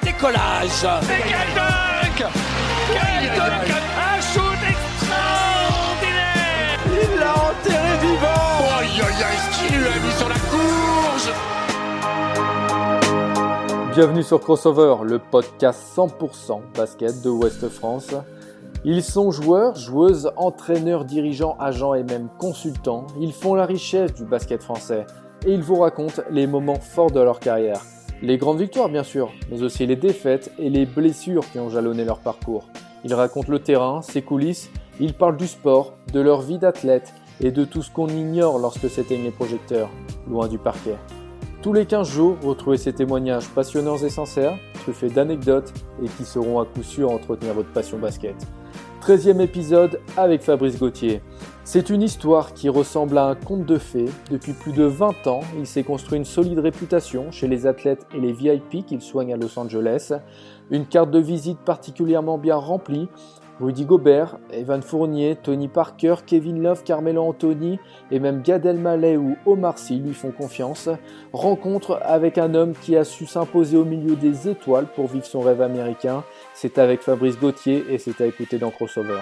Décollage C'est quel dunk Quel dunk Un shoot extraordinaire Il l'a enterré vivant Aïe aïe aïe, ce qu'il lui a mis sur la courge Bienvenue sur Crossover, le podcast 100% basket de Ouest France. Ils sont joueurs, joueuses, entraîneurs, dirigeants, agents et même consultants. Ils font la richesse du basket français et ils vous racontent les moments forts de leur carrière. Les grandes victoires bien sûr, mais aussi les défaites et les blessures qui ont jalonné leur parcours. Ils racontent le terrain, ses coulisses, ils parlent du sport, de leur vie d'athlète et de tout ce qu'on ignore lorsque s'éteignent les projecteurs, loin du parquet. Tous les 15 jours, retrouvez ces témoignages passionnants et sincères, truffés d'anecdotes et qui seront à coup sûr entretenir votre passion basket. 13e épisode avec Fabrice Gauthier. C'est une histoire qui ressemble à un conte de fées. Depuis plus de 20 ans, il s'est construit une solide réputation chez les athlètes et les VIP qu'il soigne à Los Angeles. Une carte de visite particulièrement bien remplie. Rudy Gobert, Evan Fournier, Tony Parker, Kevin Love, Carmelo Anthony et même Gad Elmaleh ou Omar Sy lui font confiance. Rencontre avec un homme qui a su s'imposer au milieu des étoiles pour vivre son rêve américain. C'est avec Fabrice Gauthier et c'est à écouter dans Crossover.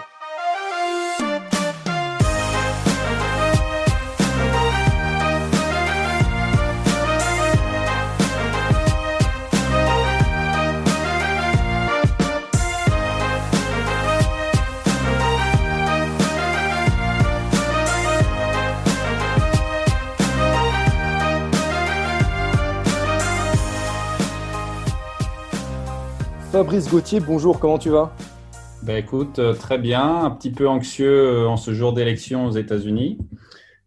Fabrice Gauthier, bonjour, comment tu vas? Ben écoute, euh, très bien, un petit peu anxieux euh, en ce jour d'élection aux États-Unis,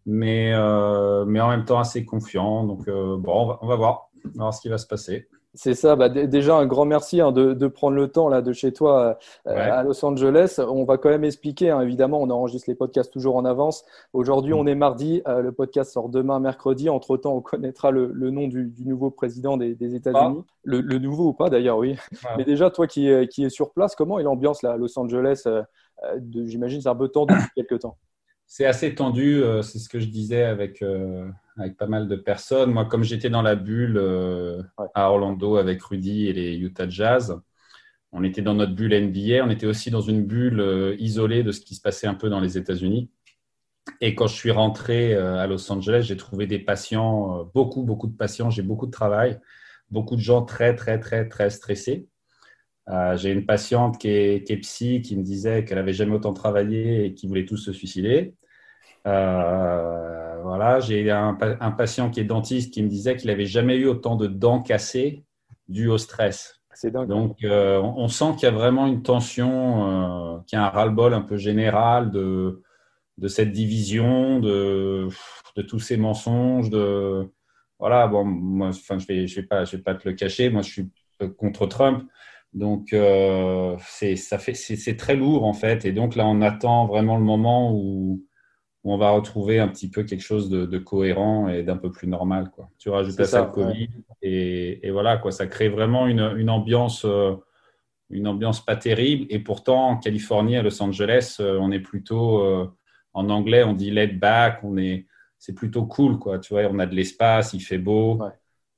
mais, euh, mais en même temps assez confiant. Donc bon, on va, on va, voir, on va voir ce qui va se passer. C'est ça. Bah, déjà, un grand merci hein, de, de, prendre le temps là de chez toi euh, ouais. à Los Angeles. On va quand même expliquer. Hein, évidemment, on enregistre les podcasts toujours en avance. Aujourd'hui, on est mardi. Euh, le podcast sort demain, mercredi. Entre temps, on connaîtra le, le nom du, du, nouveau président des, des États-Unis. Ah. Le, le, nouveau ou pas d'ailleurs, oui. Mais déjà, toi qui, qui es sur place, comment est l'ambiance là à Los Angeles euh, J'imagine c'est un peu tendu depuis quelques temps. C'est assez tendu. euh, c'est ce que je disais avec euh, avec pas mal de personnes. Moi, comme j'étais dans la bulle euh, ouais. à Orlando avec Rudy et les Utah Jazz, on était dans notre bulle NBA. On était aussi dans une bulle euh, isolée de ce qui se passait un peu dans les États-Unis. Et quand je suis rentré à Los Angeles, j'ai trouvé des patients, beaucoup, beaucoup de patients. J'ai beaucoup de travail, beaucoup de gens très, très, très, très stressés. Euh, j'ai une patiente qui est, qui est, psy qui me disait qu'elle avait jamais autant travaillé et qui voulait tous se suicider. Euh, voilà, j'ai un, un, patient qui est dentiste qui me disait qu'il avait jamais eu autant de dents cassées dues au stress. C'est dingue. Donc, euh, on, sent qu'il y a vraiment une tension, euh, qu'il y a un ras-le-bol un peu général de, de cette division, de, de tous ces mensonges, de voilà. Bon, moi, enfin, je vais, je vais pas, je vais pas te le cacher. Moi, je suis contre Trump. Donc, euh, c'est, ça fait, c'est, très lourd en fait. Et donc là, on attend vraiment le moment où, où on va retrouver un petit peu quelque chose de, de cohérent et d'un peu plus normal. Quoi. Tu rajoutes à ça, le Covid ouais. et, et, voilà, quoi, ça crée vraiment une, une, ambiance, euh, une ambiance pas terrible. Et pourtant, en Californie, à Los Angeles, euh, on est plutôt, euh, en anglais, on dit laid back, on est, c'est plutôt cool. Quoi, tu vois, on a de l'espace, il fait beau. Ouais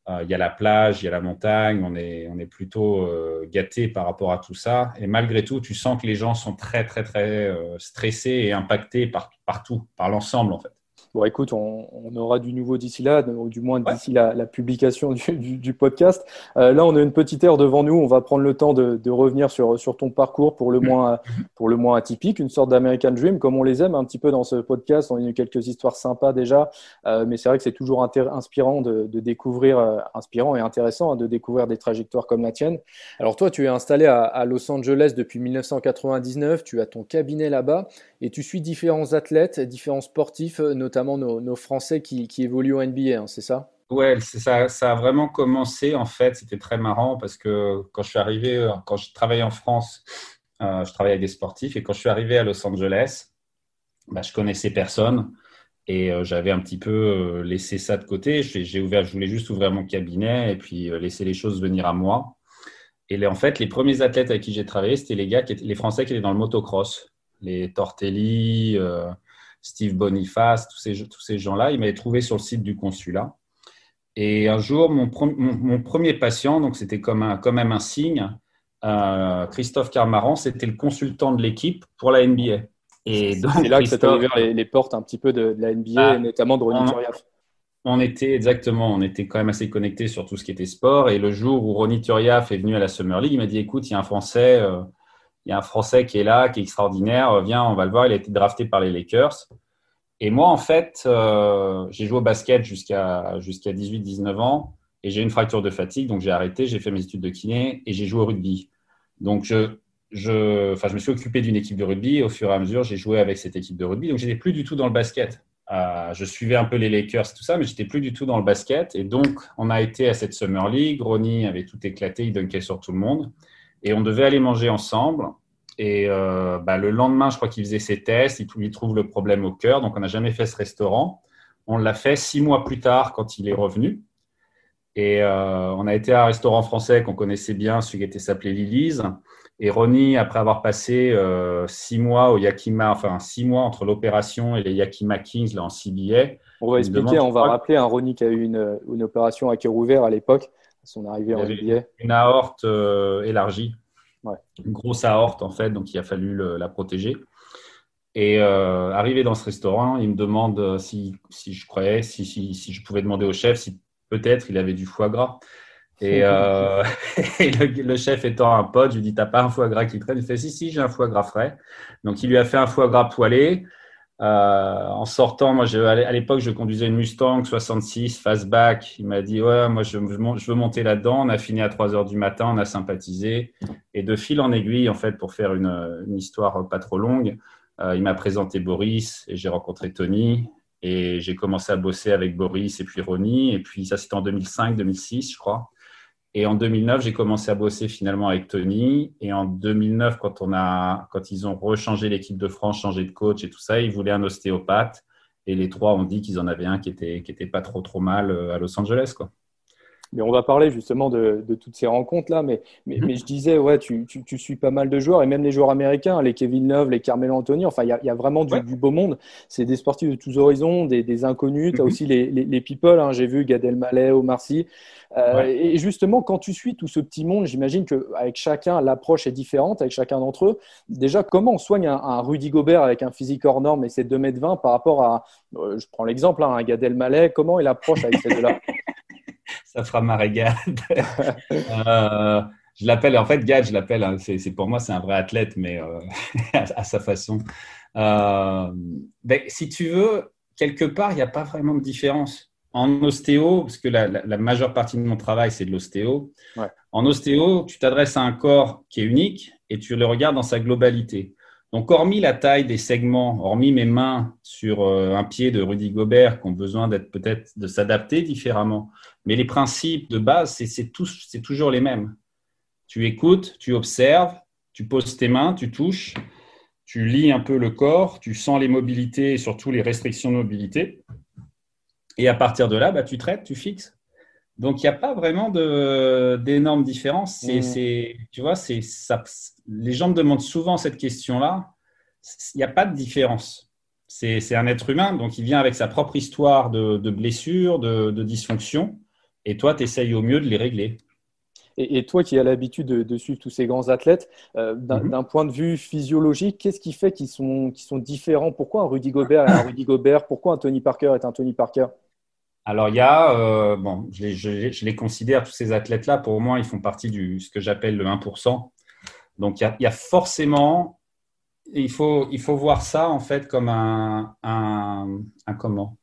il euh, y a la plage, il y a la montagne, on est, on est plutôt euh, gâté par rapport à tout ça. Et malgré tout, tu sens que les gens sont très, très, très euh, stressés et impactés par, partout, par l'ensemble en fait. Bon, écoute, on, on, aura du nouveau d'ici là, ou du moins d'ici ouais. la, la, publication du, du, du podcast. Euh, là, on a une petite heure devant nous. On va prendre le temps de, de revenir sur, sur ton parcours pour le moins, pour le moins atypique, une sorte d'American Dream, comme on les aime un petit peu dans ce podcast. On a eu quelques histoires sympas déjà, euh, mais c'est vrai que c'est toujours inspirant de, de découvrir, euh, inspirant et intéressant hein, de découvrir des trajectoires comme la tienne. Alors toi, tu es installé à, à Los Angeles depuis 1999. Tu as ton cabinet là-bas et tu suis différents athlètes, différents sportifs, notamment nos, Français qui, évoluent en NBA, hein, c'est ça? Ouais, ça, a vraiment commencé en fait. C'était très marrant parce que quand je suis arrivé, quand je travaillais en France, euh, je travaillais avec des sportifs et quand je suis arrivé à Los Angeles, bah, je connaissais personne et euh, j'avais un petit peu euh, laissé ça de côté. J'ai ouvert, je voulais juste ouvrir mon cabinet et puis laisser les choses venir à moi. Et en fait, les premiers athlètes avec qui j'ai travaillé, c'était les gars qui étaient, les Français qui étaient dans le motocross, les Tortelli. Steve Boniface, tous ces, tous ces gens-là, ils m'avaient trouvé sur le site du consulat. Et un jour, mon, mon, premier patient, donc c'était comme quand même un signe, euh, Christophe Carmaran, c'était le consultant de l'équipe pour la NBA. Et c'est là que ça t'a ouvert les, portes un petit peu de, la NBA, bah, notamment de Ronny Turiaf. On était exactement, on était quand même assez connectés sur tout ce qui était sport. Et le jour où Ronny Turiaf est venu à la Summer League, il m'a dit "Écoute, il y a un Français, euh, il y a un Français qui est là, qui est extraordinaire. Viens, on va le voir. Il a été drafté par les Lakers." Et moi, en fait, euh, j'ai joué au basket jusqu'à jusqu'à 18-19 ans et j'ai une fracture de fatigue, donc j'ai arrêté. J'ai fait mes études de kiné et j'ai joué au rugby. Donc je je, je me suis occupé d'une équipe de rugby. Au fur et à mesure, j'ai joué avec cette équipe de rugby. Donc, j'étais plus du tout dans le basket. Euh, je suivais un peu les Lakers, tout ça, mais j'étais plus du tout dans le basket. Et donc, on a été à cette Summer League. Ronnie avait tout éclaté, il dunkait sur tout le monde. Et on devait aller manger ensemble. Et euh, bah, le lendemain, je crois qu'il faisait ses tests. Il, il trouve le problème au cœur. Donc, on n'a jamais fait ce restaurant. On l'a fait six mois plus tard quand il est revenu. Et euh, on a été à un restaurant français qu'on connaissait bien, celui qui était s'appelait Lili's. Et Ronnie, après avoir passé euh, six mois au Yakima, enfin six mois entre l'opération et les Yakima Kings là, en CBA. On va expliquer, on va rappeler un Ronnie qui a eu une, une opération à cœur ouvert à l'époque, son arrivée en NBA. Une aorte euh, élargie, une grosse aorte en fait, donc il a fallu la protéger. Et euh, arrivé dans ce restaurant, il me demande si, si je croyais, si, si, si, je pouvais demander au chef si peut-être il avait du foie gras. Et, euh, le, chef étant un pote, je lui dis T'as pas un foie gras qui traîne Il fait Si, si, j'ai un foie gras frais. Donc, il lui a fait un foie gras poêlé. Euh, en sortant, moi, à l'époque, je conduisais une Mustang 66 fastback. Il m'a dit Ouais, moi, je, veux monter là-dedans. On a fini à 3 heures du matin, on a sympathisé. Et de fil en aiguille, en fait, pour faire une, histoire pas trop longue, euh, il m'a présenté Boris et j'ai rencontré Tony. Et j'ai commencé à bosser avec Boris et puis Ronnie. Et puis, ça, c'était en 2005-2006, je crois. Et en 2009, j'ai commencé à bosser finalement avec Tony. Et en 2009, quand, on quand ils ont rechangé l'équipe de France, changé de coach et tout ça, ils voulaient un ostéopathe. Et les trois ont dit qu'ils en avaient un qui était, qui était pas trop trop mal euh, à Los Angeles. Mais on va parler justement de, toutes ces rencontres-là. Mais, mais, mhm. je disais, ouais, tu, tu, suis pas mal de joueurs, et même les joueurs américains, les Kevin Love, les Carmelo Anthony. Enfin, il y a, vraiment du, beau monde. C'est des sportifs de tous horizons, des, inconnus. Tu as mhm. aussi les, les, people. Hein. J'ai vu Gad Elmaleh, Omar Sy. Euh, et justement, quand tu suis tout ce petit monde, j'imagine qu'avec chacun, l'approche est différente, avec chacun d'entre eux. Déjà, comment on soigne un, Rudy Gobert avec un physique hors norme et ses 2m20 par rapport à, euh, je prends l'exemple, hein, un Gad Elmaleh, comment il approche avec ces deux-là? ça fera ma régade. Euh, je l'appelle, en fait, Gad, je l'appelle, hein, c'est, pour moi, c'est un vrai athlète, mais euh, à, sa façon. Euh, ben, si tu veux, quelque part, il n'y a pas vraiment de différence. En ostéo, parce que la, majeure partie de mon travail, c'est de l'ostéo. En ostéo, tu t'adresses à un corps qui est unique et tu le regardes dans sa globalité. Donc, hormis la taille des segments, hormis mes mains sur euh, un pied de Rudy Gobert qui ont besoin d'être peut-être de s'adapter différemment, mais les principes de base, c'est toujours les mêmes. Tu écoutes, tu observes, tu poses tes mains, tu touches, tu lis un peu le corps, tu sens les mobilités et surtout les restrictions de mobilité. Et à partir de là, bah, tu traites, tu fixes. Donc, il n'y a pas vraiment d'énormes différences. C'est, mmh. tu vois, c'est, ça, les gens me demandent souvent cette question-là. Il n'y a pas de différence. C'est, un être humain, donc il vient avec sa propre histoire de, blessures, de, de dysfonctions, et toi, tu essayes au mieux de les régler. Et, toi qui as l'habitude de, suivre tous ces grands athlètes, euh, mmh. d'un, point de vue physiologique, qu'est-ce qui fait qu'ils sont, qu'ils sont différents? Pourquoi un Rudy Gobert est un Rudy Gobert? Pourquoi un Tony Parker est un Tony Parker? Alors, il y a, euh, bon, je les, considère, tous ces athlètes-là, pour moi, ils font partie du ce que j'appelle le 1%. Donc, il y a, forcément, il faut, voir ça, en fait, comme un, un, comment?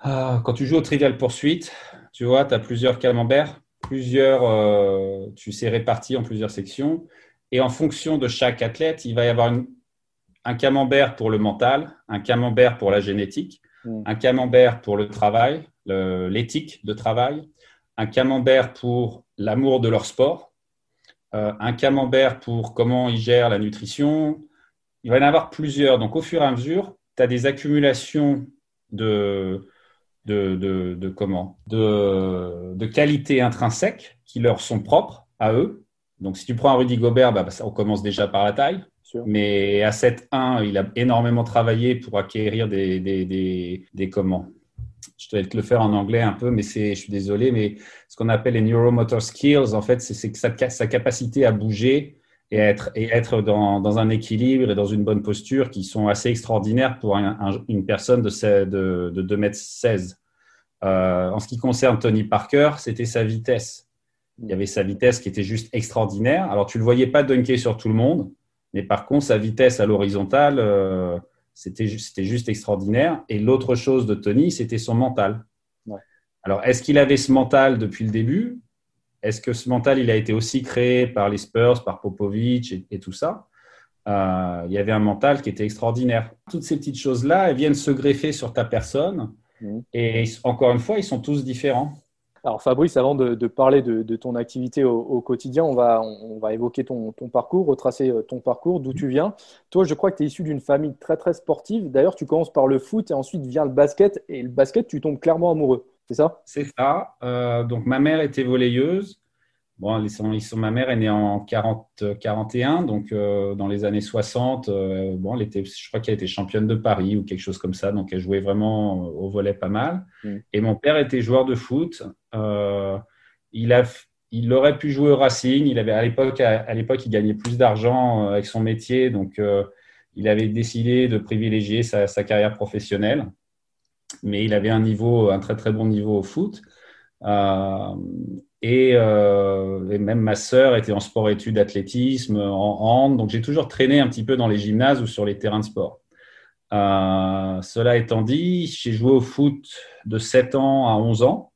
Ah, Quand tu joues au Trivial Poursuite, tu vois, tu as plusieurs camemberts, plusieurs, euh, tu sais répartis en plusieurs sections. Et en fonction de chaque athlète, il va y avoir un camembert pour le mental, un camembert pour la génétique, Mm. un camembert pour le travail, l'éthique de travail, un camembert pour l'amour de leur sport, euh, un camembert pour comment ils gèrent la nutrition. Il va y en avoir plusieurs. Donc, au fur et à mesure, tu as des accumulations de, de, comment? De, de qualités intrinsèques qui leur sont propres à eux. Donc, si tu prends un Rudy Gobert, bah, on commence déjà par la taille. Mais à 7-1, il a énormément travaillé pour acquérir des, des, des, comment je dois te le faire en anglais un peu, mais je suis désolé, mais ce qu'on appelle les neuromotor skills, en fait, c'est, sa, sa, capacité à bouger et être, et être dans, dans, un équilibre et dans une bonne posture qui sont assez extraordinaires pour une personne de, de, de 2 mètres 16. Euh, en ce qui concerne Tony Parker, c'était sa vitesse. Il y avait sa vitesse qui était juste extraordinaire. Alors, tu ne le voyais pas dunker sur tout le monde, mais par contre, sa vitesse à l'horizontale, euh, c'était juste extraordinaire. Et l'autre chose de Tony, c'était son mental. Alors, est-ce qu'il avait ce mental depuis le début? Est-ce que ce mental, il a été aussi créé par les Spurs, par Popovich et, tout ça? Euh, Il y avait un mental qui était extraordinaire. Toutes ces petites choses-là, elles viennent se greffer sur ta personne. Mmh. Et encore une fois, ils sont tous différents. Alors Fabrice, avant de, parler de, ton activité au, quotidien, on va, on, va évoquer ton, parcours, retracer euh, ton parcours, d'où tu viens. Toi, je crois que tu es issu d'une famille très très sportive. D'ailleurs, tu commences par le foot et ensuite vient le basket. Et le basket, tu tombes clairement amoureux, c'est ça? C'est ça. Euh, donc ma mère était volleyeuse. Bon, ils sont, ils sont, ma mère est née en 40, 41, donc euh, dans les années 60. Euh, bon, elle était, je crois qu'elle était championne de Paris ou quelque chose comme ça, donc elle jouait vraiment au volet pas mal. Mm. Et mon père était joueur de foot. Euh, il, a, il aurait pu jouer au Racing. Il avait à l'époque, à, l'époque, il gagnait plus d'argent avec son métier, donc il avait décidé de privilégier sa, sa, carrière professionnelle. Mais il avait un niveau, un très très bon niveau au foot. Euh, et, même ma sœur était en sport-études athlétisme, en hand. Donc, j'ai toujours traîné un petit peu dans les gymnases ou sur les terrains de sport. Euh, cela étant dit, j'ai joué au foot de 7 ans à 11 ans.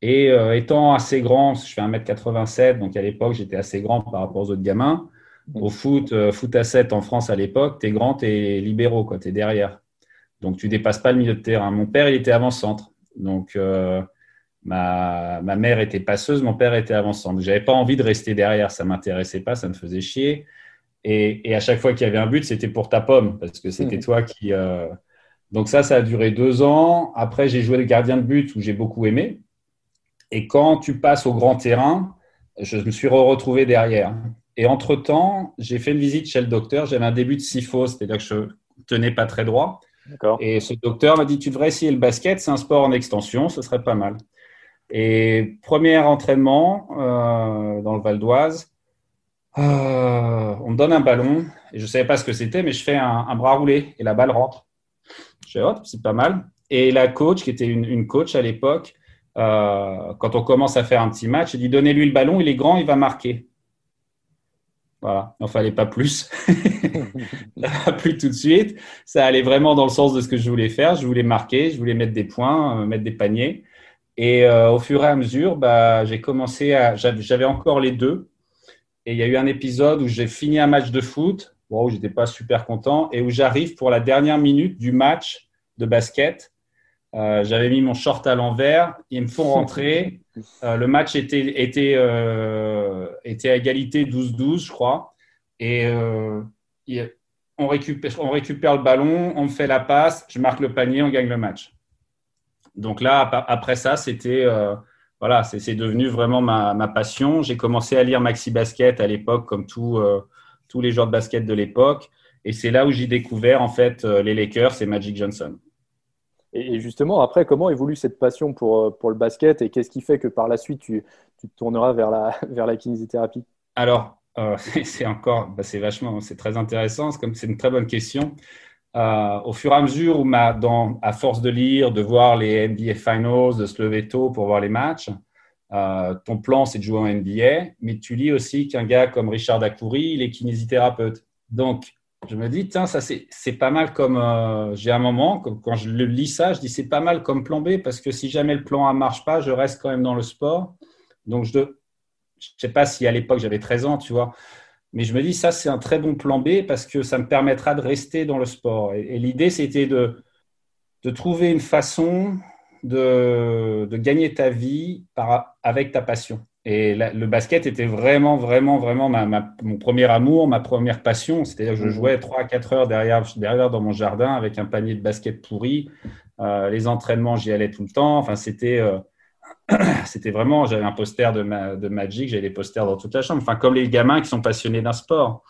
Et euh, étant assez grand, je fais 1m87, donc à l'époque, j'étais assez grand par rapport aux autres gamins. Au foot, foot à 7 en France à l'époque, tu es grand, tu es libéraux, tu es derrière. Donc, tu dépasses pas le milieu de terrain. Mon père, il était avant-centre. Donc, Ma, mère était passeuse, mon père était avançant. Je n'avais pas envie de rester derrière, ça ne m'intéressait pas, ça me faisait chier. Et, à chaque fois qu'il y avait un but, c'était pour ta pomme, parce que c'était mmh. toi qui. Euh, donc, ça, ça a duré deux ans. Après, j'ai joué le gardien de but où j'ai beaucoup aimé. Et quand tu passes au grand terrain, je me suis retrouvé derrière. Et entre-temps, j'ai fait une visite chez le docteur. J'avais un début de syphos, c'est-à-dire que je tenais pas très droit. Et ce docteur m'a dit Tu devrais essayer le basket, c'est un sport en extension, ce serait pas mal. Et premier entraînement euh, dans le Val d'Oise, euh, on me donne un ballon et je ne savais pas ce que c'était, mais je fais un, bras roulé et la balle rentre. Je fais, c'est pas mal. Et la coach, qui était une, coach à l'époque, euh, quand on commence à faire un petit match, elle dit donnez-lui le ballon, il est grand, il va marquer. Voilà, il n'en fallait pas plus. plus tout de suite. Ça allait vraiment dans le sens de ce que je voulais faire. Je voulais marquer, je voulais mettre des points, mettre des paniers. Et euh, au fur et à mesure, bah, j'ai commencé à. J'avais encore les deux. Et il y a eu un épisode où j'ai fini un match de foot, où j'étais pas super content, et où j'arrive pour la dernière minute du match de basket. Euh, j'avais mis mon short à l'envers, ils me font rentrer. Euh, le match était, était, était à égalité 12-12, je crois. Et on, récupère, on récupère le ballon, on me fait la passe, je marque le panier, on gagne le match. Donc là, après ça, c'était euh, voilà, c'est devenu vraiment ma, passion. J'ai commencé à lire Maxi Basket à l'époque, comme euh, tous les joueurs de basket de l'époque, et c'est là où j'ai découvert en fait euh, les Lakers et Magic Johnson. Et justement, après, comment évolue cette passion pour, pour le basket et qu'est-ce qui fait que par la suite, tu, tu te tourneras vers la, vers la kinésithérapie? Alors, c'est encore, bah, c'est vachement, c'est très intéressant, c'est une très bonne question. Euh, au fur et à mesure où, à force de lire, de voir les NBA Finals, de se lever tôt pour voir les matchs, euh, ton plan, c'est de jouer en NBA, mais tu lis aussi qu'un gars comme Richard Dacoury, il est kinésithérapeute. Donc, je me dis, tiens, ça c'est pas mal comme. Euh, j'ai un moment, quand je lis ça, je dis c'est pas mal comme plan B parce que si jamais le plan A marche pas, je reste quand même dans le sport. Donc, je ne sais pas si à l'époque j'avais 13 ans, tu vois. Mais je me dis, ça, c'est un très bon plan B parce que ça me permettra de rester dans le sport. Et, l'idée, c'était de, de trouver une façon de, de gagner ta vie par, avec ta passion. Et le basket était vraiment, vraiment, vraiment ma, mon premier amour, ma première passion. C'est-à-dire que je mmh. jouais 3 à 4 heures derrière, derrière dans mon jardin avec un panier de basket pourri. Euh, les entraînements, j'y allais tout le temps. Enfin, c'était. Euh, c'était vraiment, j'avais un poster de, de Magic, j'avais des posters dans toute la chambre, enfin comme les gamins qui sont passionnés d'un sport.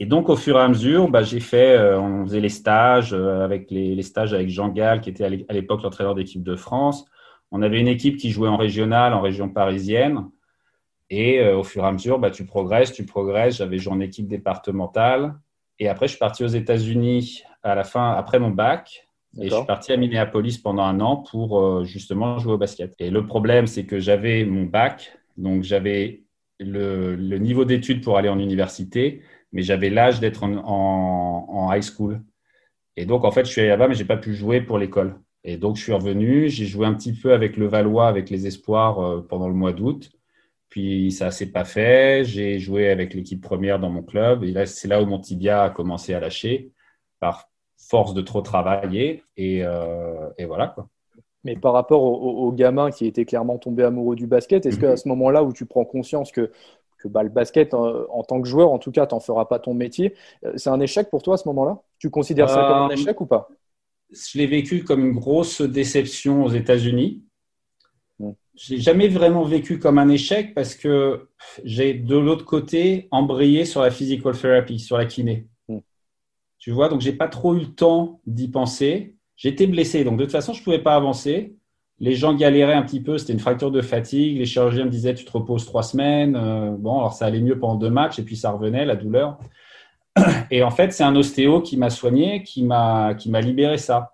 Et donc, au fur et à mesure, bah, j'ai fait, euh, on faisait les stages, euh, avec les, les, stages avec Jean Gall, qui était à l'époque l'entraîneur d'équipe de France. On avait une équipe qui jouait en régional, en région parisienne. Et euh, au fur et à mesure, bah, tu progresses, tu progresses. J'avais joué en équipe départementale. Et après, je suis parti aux États-Unis à la fin, après mon bac. Et je suis parti à Minneapolis pendant un an pour justement jouer au basket. Et le problème, c'est que j'avais mon bac, donc j'avais le, le niveau d'études pour aller en université, mais j'avais l'âge d'être en, high school. Et donc, en fait, je suis allé là-bas, mais je n'ai pas pu jouer pour l'école. Et donc, je suis revenu, j'ai joué un petit peu avec le Valois, avec les Espoirs euh, pendant le mois d'août. Puis, ça ne s'est pas fait. J'ai joué avec l'équipe première dans mon club. Et là, c'est là où mon tibia a commencé à lâcher par force de trop travailler. Et, euh, voilà, quoi. Mais par rapport au, gamin qui était clairement tombé amoureux du basket, est-ce qu'à mhm. ce moment-là où tu prends conscience que que bah, le basket, en, tant que joueur, en tout cas, tu n'en feras pas ton métier. Euh, c'est un échec pour toi à ce moment-là? Tu considères ça comme un euh, échec ou pas? Je l'ai vécu comme une grosse déception aux États-Unis. Je n'ai jamais vraiment vécu comme un échec parce que j'ai de l'autre côté embrayé sur la physical therapy, sur la kiné. Tu vois, donc j'ai pas trop eu le temps d'y penser. J'étais blessé, donc de toute façon, je pouvais pas avancer les gens galéraient un petit peu, c'était une fracture de fatigue. Les chirurgiens me disaient tu te reposes trois semaines. Euh, bon, alors ça allait mieux pendant deux matchs et puis ça revenait, la douleur. Et en fait, c'est un ostéo qui m'a soigné, qui m'a libéré ça.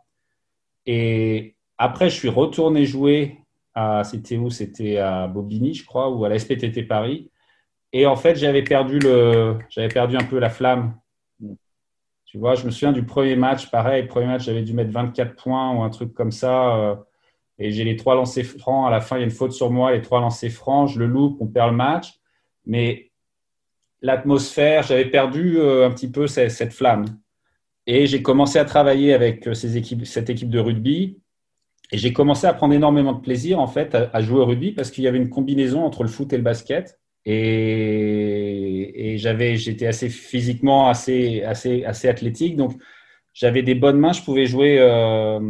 Et après, je suis retourné jouer à c'était où? C'était à Bobigny, je crois, ou à la SPTT Paris. Et en fait, j'avais perdu j'avais perdu un peu la flamme. Tu vois, je me souviens du premier match, pareil, premier match, j'avais dû mettre 24 points ou un truc comme ça. Euh, et j'ai les trois lancers francs. À la fin, il y a une faute sur moi, les trois lancers francs, je le loupe, on perd le match. Mais l'atmosphère, j'avais perdu euh, un petit peu cette, flamme. Et j'ai commencé à travailler avec euh, cette équipe de rugby. Et j'ai commencé à prendre énormément de plaisir en fait à, jouer au rugby parce qu'il y avait une combinaison entre le foot et le basket. Et, et j'avais, j'étais assez physiquement assez, assez, assez athlétique. Donc, j'avais des bonnes mains, je pouvais jouer, euh,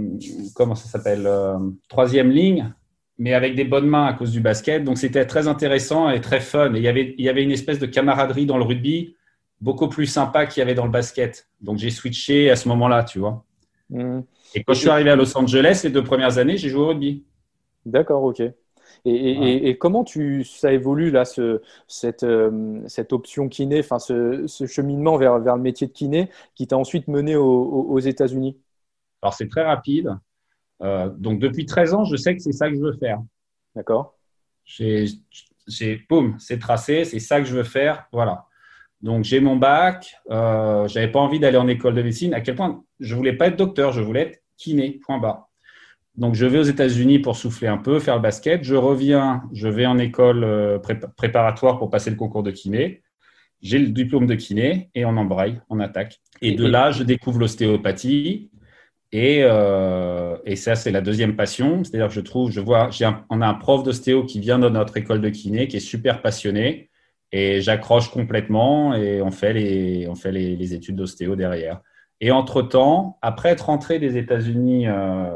comment ça s'appelle, euh, troisième ligne, mais avec des bonnes mains à cause du basket. Donc c'était très intéressant et très fun. Et il y avait, il y avait une espèce de camaraderie dans le rugby beaucoup plus sympa qu'il y avait dans le basket. Donc j'ai switché à ce moment-là, tu vois. Mmh. Et quand je suis arrivé à Los Angeles, les deux premières années, j'ai joué au rugby. D'accord, ok. Et, comment tu, ça évolue là, ce, cette, euh, cette option kiné, enfin ce, ce, cheminement vers, vers le métier de kiné qui t'a ensuite mené aux, États-Unis? Alors c'est très rapide. Euh, donc depuis 13 ans, je sais que c'est ça que je veux faire. D'accord. J'ai, boum, c'est tracé, c'est ça que je veux faire. Voilà. Donc j'ai mon bac. Euh, j'avais pas envie d'aller en école de médecine. À quel point je voulais pas être docteur, je voulais être kiné. Point bas. Donc, je vais aux États-Unis pour souffler un peu, faire le basket. Je reviens, je vais en école euh, préparatoire pour passer le concours de kiné. J'ai le diplôme de kiné et on embraye, on attaque. Et de là, je découvre l'ostéopathie. Et, euh, et, ça, c'est la deuxième passion. C'est-à-dire que je trouve, je vois, on a un prof d'ostéo qui vient de notre école de kiné, qui est super passionné. Et j'accroche complètement et on fait les, on fait les, les études d'ostéo derrière. Et entre-temps, après être rentré des États-Unis euh,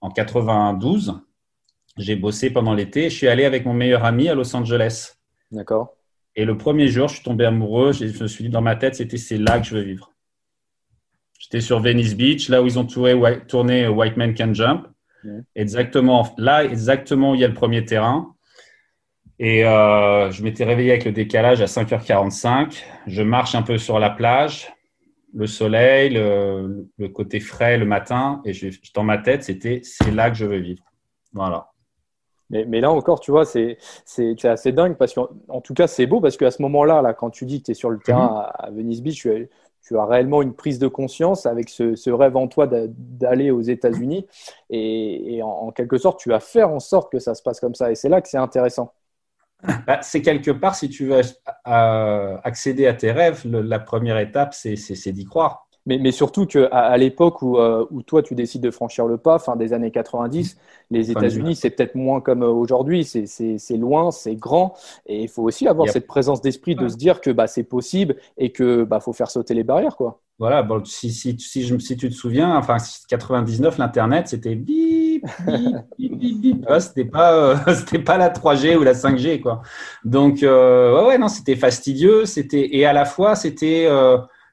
en 92. J'ai bossé pendant l'été. Je suis allé avec mon meilleur ami à Los Angeles. D'accord. Et le premier jour, je suis tombé amoureux. Je me suis dit dans ma tête, c'était c'est là que je veux vivre. J'étais sur Venice Beach, là où ils ont tourné, White Man Can Jump. Exactement, là, exactement où il y a le premier terrain. Et euh, je m'étais réveillé avec le décalage à 5h45. Je marche un peu sur la plage le soleil, le, côté frais le matin, et je, dans ma tête, c'était c'est là que je veux vivre. Voilà. Mais, là encore, tu vois, c'est assez dingue parce qu'en tout cas, c'est beau parce qu'à ce moment-là, là, quand tu dis que tu es sur le terrain mhm. à, Venice Beach, tu as, réellement une prise de conscience avec ce, rêve en toi d'aller aux États-Unis et, en, quelque sorte, tu vas faire en sorte que ça se passe comme ça. Et c'est là que c'est intéressant. Bah, c'est quelque part, si tu veux accéder à tes rêves, la première étape, c'est d'y croire. Mais, mais surtout qu'à à, l'époque où, euh, où, toi, tu décides de franchir le pas, fin des années 90, les États-Unis, c'est peut-être moins comme euh, aujourd'hui. C'est loin, c'est grand. Et il faut aussi avoir cette présence d'esprit de se dire que bah, c'est possible et que bah, faut faire sauter les barrières. Quoi. Voilà, bon, si, si, si, je, si, tu te souviens, enfin, 99, l'Internet, c'était bip, bip, bip, bip, bip. c'était pas, euh, c'était pas la 3G ou la 5G, quoi. Donc, ouais, ouais, non, c'était fastidieux. C'était, et à la fois, c'était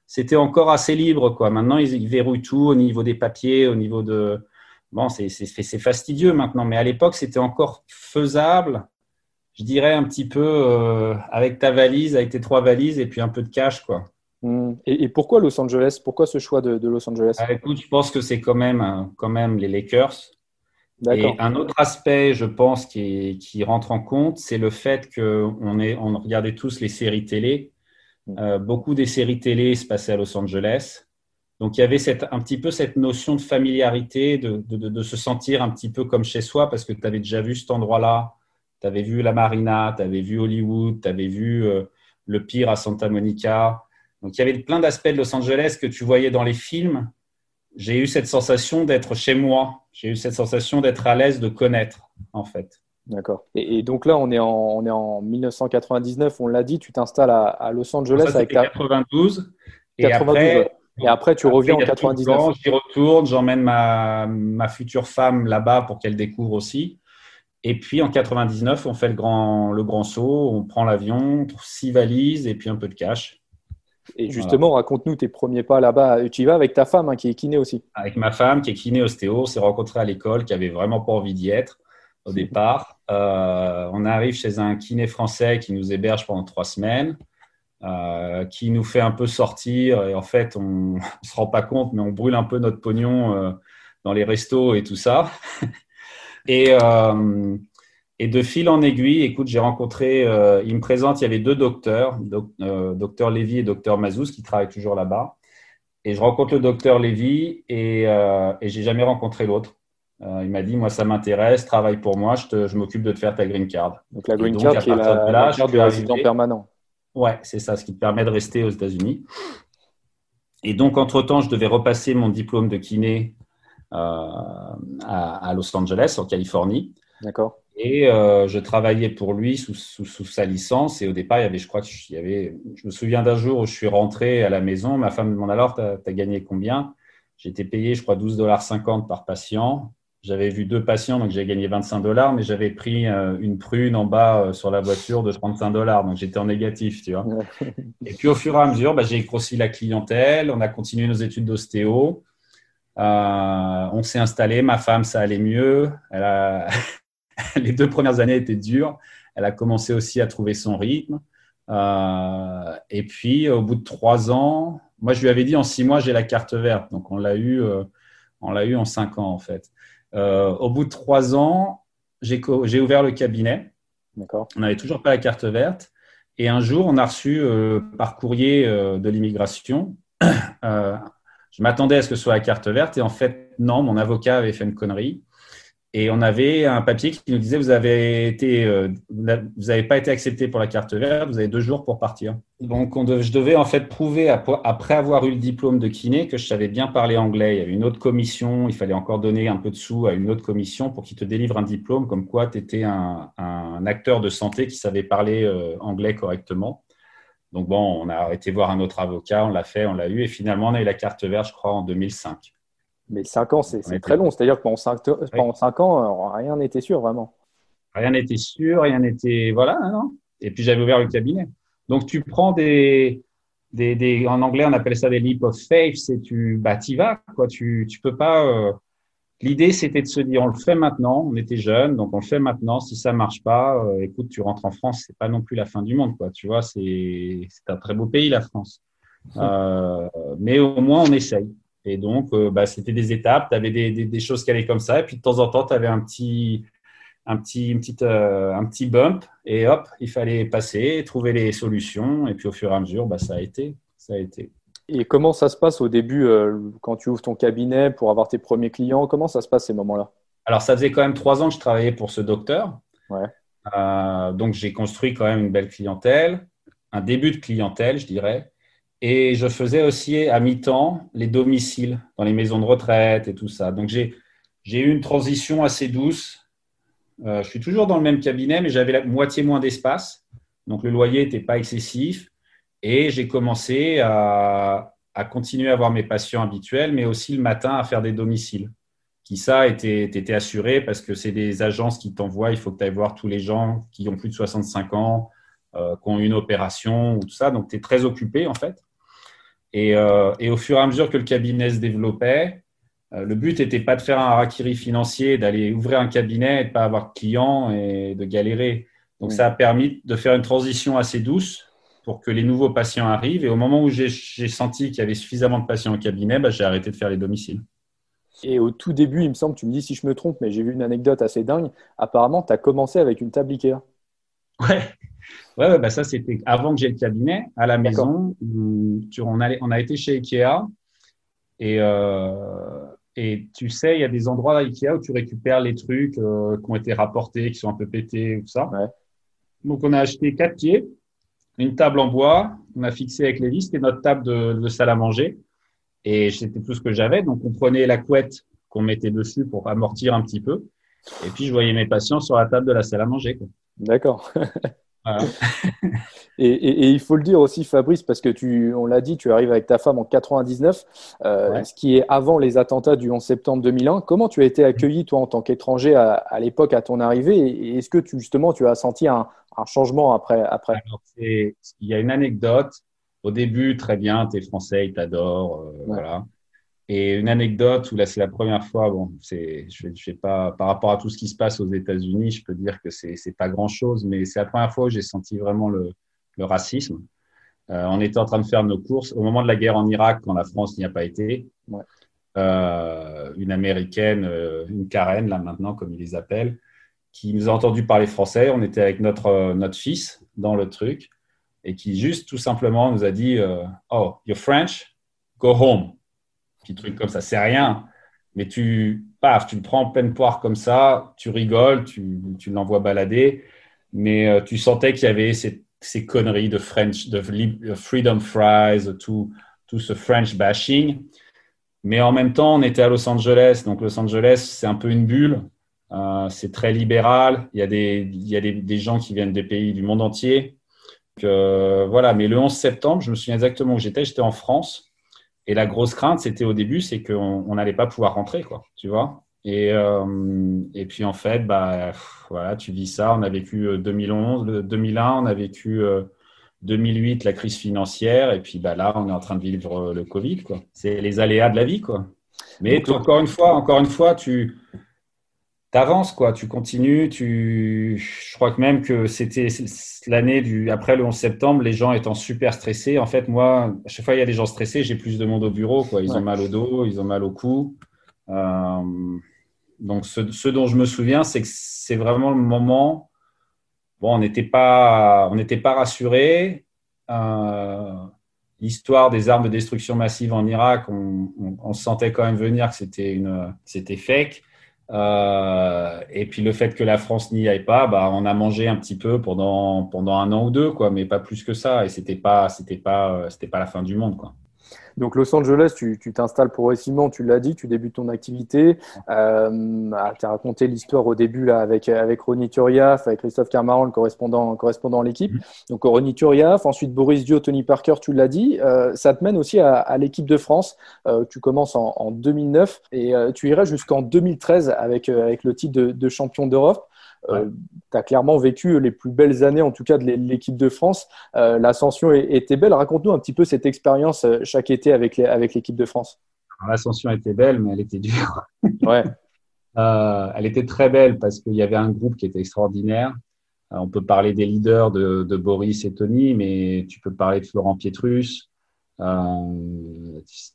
c'était encore assez libre. Quoi. Maintenant, ils, verrouillent tout au niveau des papiers, au niveau de. Bon, c'est fastidieux maintenant, mais à l'époque, c'était encore faisable. Je dirais un petit peu euh, avec ta valise, avec tes trois valises et puis un peu de cash, quoi. Hmm. Et, pourquoi Los Angeles? Pourquoi ce choix de, Los Angeles? Ah, Écoute, je pense que c'est quand même, quand même les Lakers. Et un autre aspect, je pense, qui, qui rentre en compte, c'est le fait qu'on on regardait tous les séries télé euh, beaucoup des séries télé se passaient à Los Angeles. Donc il y avait un petit peu cette notion de familiarité, de, de, de, se sentir un petit peu comme chez soi parce que tu avais déjà vu cet endroit-là, tu avais vu la Marina, tu avais vu Hollywood, tu avais vu euh, le pire à Santa Monica. Donc il y avait plein d'aspects de Los Angeles que tu voyais dans les films. J'ai eu cette sensation d'être chez moi, j'ai eu cette sensation d'être à l'aise de connaître en fait. D'accord. Et, donc là, on est en, on est en 1999, on l'a dit, tu t'installes à, Los Angeles ça, avec ta... 92. Et après, et après, tu reviens en 99. J'y retourne, j'emmène ma, ma, future femme là-bas pour qu'elle découvre aussi. Et puis en 99, on fait le grand, le grand saut, on prend l'avion, six valises et puis un peu de cash. Et justement, raconte-nous tes premiers pas là-bas. Tu y vas avec ta femme hein, qui est kiné aussi. Avec ma femme qui est kiné ostéo, on s'est rencontrés à l'école, qui avait vraiment pas envie d'y être au départ. Euh, on arrive chez un kiné français qui nous héberge pendant trois semaines, euh, qui nous fait un peu sortir. Et en fait, on ne se rend pas compte, mais on brûle un peu notre pognon euh, dans les restos et tout ça. et, de fil en aiguille, écoute, j'ai rencontré, il me présente, il y avait deux docteurs, docteur Lévy et docteur Mazouz, qui travaillent toujours là-bas. Et je rencontre le docteur Lévy et, et j'ai jamais rencontré l'autre. Euh, il m'a dit, moi, ça m'intéresse, travaille pour moi, je, je m'occupe de te faire ta green card. Donc la green card, qui est la, carte de résident permanent. Ouais, c'est ça, ce qui te permet de rester aux États-Unis. Et donc, entre-temps, je devais repasser mon diplôme de kiné euh, à, Los Angeles, en Californie. D'accord. Et euh, je travaillais pour lui sous, sous, sous, sa licence. Et au départ, il y avait, je crois que y avait, je me souviens d'un jour où je suis rentré à la maison. Ma femme me demande alors, tu as, gagné combien? Été payé, je crois, 12,50 dollars par patient. J'avais vu deux patients, donc j'ai gagné 25 dollars, mais j'avais pris euh, une prune en bas euh, sur la voiture de 35 dollars, donc j'étais en négatif, tu vois. Et puis au fur et à mesure, bah, j'ai grossi la clientèle, on a continué nos études d'ostéo, euh, on s'est installé, ma femme, ça allait mieux. Elle a... Les deux premières années étaient dures. Elle a commencé aussi à trouver son rythme. et puis, au bout de trois ans, moi, je lui avais dit en six mois, j'ai la carte verte. Donc, on l'a eu, on l'a eu en cinq ans, en fait. Euh, au bout de trois ans, j'ai ouvert le cabinet. On n'avait toujours pas la carte verte. Et un jour, on a reçu euh, par courrier euh, de l'immigration. je m'attendais à ce que ce soit la carte verte. Et en fait, non, mon avocat avait fait une connerie. Et on avait un papier qui nous disait vous avez été, euh, vous n'avez pas été accepté pour la carte verte, vous avez deux jours pour partir. Donc on je devais en fait prouver après avoir eu le diplôme de kiné que je savais bien parler anglais. Il y avait une autre commission, il fallait encore donner un peu de sous à une autre commission pour qu'ils te délivrent un diplôme comme quoi tu étais un, acteur de santé qui savait parler euh, anglais correctement. Donc bon, on a été voir un autre avocat, on l'a fait, on l'a eu et finalement on a eu la carte verte, je crois, en 2005. Mais 5 ans, c'est très long. C'est-à-dire que pendant 5, ans, rien n'était sûr, vraiment. Rien n'était sûr, rien n'était. Voilà, non Et puis j'avais ouvert le cabinet. Donc tu prends des. des, des en anglais, on appelle ça des leap of faith. C'est tu bah, y vas, quoi. Tu, tu peux pas. Euh, l'idée, c'était de se dire, on le fait maintenant. On était jeunes, donc on le fait maintenant. Si ça marche pas, euh, écoute, tu rentres en France. C'est pas non plus la fin du monde, quoi. Tu vois, c'est un très beau pays, la France. Euh, mais au moins, on essaye. Et donc, euh, bah, c'était des étapes, tu avais des, des, choses qui allaient comme ça, et puis de temps en temps, tu avais un petit, un, petit, une petite, euh, un petit bump, et hop, il fallait passer, trouver les solutions, et puis au fur et à mesure, bah, ça, a été, ça a été. Et comment ça se passe au début, euh, quand tu ouvres ton cabinet pour avoir tes premiers clients? Comment ça se passe ces moments-là? Alors, ça faisait quand même trois ans que je travaillais pour ce docteur. Ouais. donc, j'ai construit quand même une belle clientèle, un début de clientèle, je dirais. Et je faisais aussi à mi-temps les domiciles dans les maisons de retraite et tout ça. Donc j'ai eu une transition assez douce. Euh, je suis toujours dans le même cabinet, mais j'avais la moitié moins d'espace. Donc le loyer n'était pas excessif. Et j'ai commencé à, à, continuer à avoir mes patients habituels, mais aussi le matin à faire des domiciles. Qui ça était, était assuré parce que c'est des agences qui t'envoient. Il faut que tu ailles voir tous les gens qui ont plus de 65 ans, euh, qui ont une opération ou tout ça. Donc tu es très occupé en fait. Euh, et, au fur et à mesure que le cabinet se développait, euh, le but n'était pas de faire un harakiri financier, d'aller ouvrir un cabinet et de ne pas avoir de clients et de galérer. Donc, ça a permis de faire une transition assez douce pour que les nouveaux patients arrivent. Et au moment où j'ai senti qu'il y avait suffisamment de patients au cabinet, bah, j'ai arrêté de faire les domiciles. Et au tout début, il me semble, tu me dis si je me trompe, mais j'ai vu une anecdote assez dingue. Apparemment, tu as commencé avec une table Ikea. Ouais, Ouais, bah ça, c'était avant que j'ai le cabinet. À la maison, on, on a été chez Ikea. Et, euh, et tu sais, il y a des endroits à Ikea où tu récupères les trucs euh, qui ont été rapportés, qui sont un peu pétés, tout ça. Donc, on a acheté quatre pieds, une table en bois, on a fixé avec les vis, c'était notre table de, salle à manger. Et c'était tout ce que j'avais. Donc, on prenait la couette qu'on mettait dessus pour amortir un petit peu. Et puis, je voyais mes patients sur la table de la salle à manger. D'accord. et, il faut le dire aussi, Fabrice, parce que tu, on l'a dit, tu arrives avec ta femme en 99, euh, ce qui est avant les attentats du 11 septembre 2001. Comment tu as été accueilli, toi, en tant qu'étranger à, l'époque, à ton arrivée? Et est-ce que tu, justement, tu as senti un, changement après, après? Il y a une anecdote. Au début, très bien, tu es français, ils t'adorent. Euh, voilà. Et une anecdote où là, c'est la première fois, bon, c'est, je, je sais pas, par rapport à tout ce qui se passe aux États-Unis, je peux dire que c'est, c'est pas grand chose, mais c'est la première fois où j'ai senti vraiment le, le racisme. Euh, on était en train de faire nos courses au moment de la guerre en Irak, quand la France n'y a pas été. Ouais. Euh, une américaine, euh, une Karen, là maintenant, comme ils les appellent, qui nous a entendu parler français. On était avec notre, notre fils dans le truc et qui juste tout simplement nous a dit euh, Oh, you're French, go home petit truc comme ça. C'est rien. Mais tu, paf, tu le prends en pleine poire comme ça, tu rigoles, tu, tu l'envoies balader. Mais euh, tu sentais qu'il y avait ces, ces, conneries de French, de freedom fries, tout, tout ce French bashing. Mais en même temps, on était à Los Angeles. Donc, Los Angeles, c'est un peu une bulle. Euh, c'est très libéral. Il y a, des, il y a des, des, gens qui viennent des pays du monde entier. Euh, voilà. Mais le 11 septembre, je me souviens exactement où j'étais. J'étais en France. Et la grosse crainte, c'était au début, c'est qu'on n'allait pas pouvoir rentrer, quoi, tu vois. Et, euh, et puis en fait, bah, voilà, tu vis ça. On a vécu 2011, euh, 2001, on a vécu 2008, euh, la crise financière, et puis bah, là, on est en train de vivre le Covid, quoi. C'est les aléas de la vie, quoi. Mais encore une fois, encore une fois, tu avances, quoi. Tu continues. Tu, je crois que même que c'était l'année du après le 11 septembre, les gens étant super stressés. En fait, moi, à chaque fois il y a des gens stressés, j'ai plus de monde au bureau, quoi. Ils ont mal au dos, ils ont mal au cou. Euh, donc, ce, dont je me souviens, c'est que c'est vraiment le moment. Bon, on n'était pas, on n'était pas rassurés. Euh, l'histoire des armes de destruction massive en Irak, on, on sentait quand même venir que c'était une, c'était fake. Euh, et puis le fait que la France n'y aille pas, bah, on a mangé un petit peu pendant, pendant un an ou deux, quoi, mais pas plus que ça. Et c'était pas, c'était pas, c'était pas la fin du monde, quoi. Donc Los Angeles, tu t'installes progressivement, tu l'as dit, tu débutes ton activité. Euh, ah, tu as raconté l'histoire au début là, avec, avec Ronny Turiaf, avec Christophe Carmaran, le correspondant, correspondant à l'équipe. Mm-hmm. Donc Ronny Turiaf, ensuite Boris Dio, Tony Parker, tu l'as dit. Euh, ça te mène aussi à, à l'équipe de France. Euh, tu commences en, en 2009 et euh, tu irais jusqu'en 2013 avec, euh, avec le titre de, de champion d'Europe. Euh, tu as clairement vécu les plus belles années, en tout cas de l'équipe de France. Euh, l'ascension était belle. Raconte-nous un petit peu cette expérience euh, chaque été avec l'équipe de France. L'ascension était belle, mais elle était dure. ouais. elle était très belle parce qu'il y avait un groupe qui était extraordinaire. on peut parler des leaders de, Boris et Tony, mais tu peux parler de Florent Pietrus.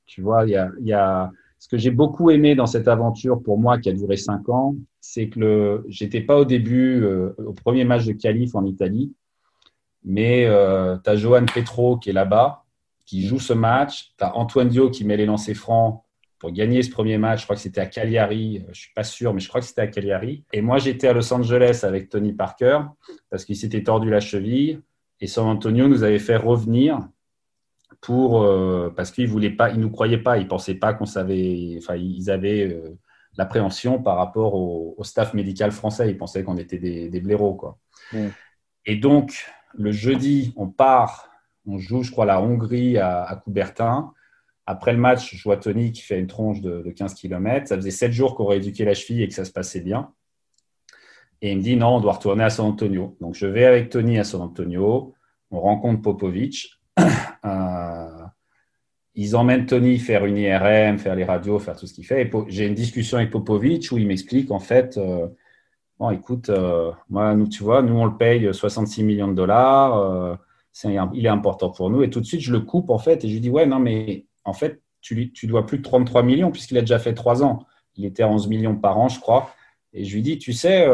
tu vois, il y a, y a ce que j'ai beaucoup aimé dans cette aventure pour moi qui a duré cinq ans, c'est que j'étais pas au début euh, au premier match de qualif en Italie, mais euh, tu as Johan Petro qui est là-bas, qui joue ce match, tu as Antoine Dio qui met les lancers francs pour gagner ce premier match. Je crois que c'était à Cagliari, je suis pas sûr, mais je crois que c'était à Cagliari. Et moi, j'étais à Los Angeles avec Tony Parker parce qu'il s'était tordu la cheville et San Antonio nous avait fait revenir pour euh, parce qu'ils voulaient pas, ils nous croyaient pas, ils pensaient pas qu'on savait, enfin ils avaient euh, l'appréhension par rapport au, staff médical français, ils pensaient qu'on était des, des blaireaux quoi. Et donc le jeudi, on part, on joue, je crois, la Hongrie à, Coubertin. Après le match, je vois Tony qui fait une tronche de, de 15 km. Ça faisait 7 jours qu'on aurait éduqué la cheville et que ça se passait bien. Et il me dit non, on doit retourner à San Antonio. Donc je vais avec Tony à San Antonio. On rencontre Popovic. Euh, ils emmènent Tony faire une IRM, faire les radios, faire tout ce qu'il fait. J'ai une discussion avec Popovic où il m'explique en fait, euh, bon, écoute, euh, moi, nous, tu vois, nous, on le paye 66 millions de dollars. il est important pour nous. Et tout de suite, je le coupe en fait et je lui dis, ouais, non, mais en fait, tu, tu dois plus de 33 millions puisqu'il a déjà fait 3 ans. Il était à 11 millions par an, je crois. Et je lui dis, tu sais,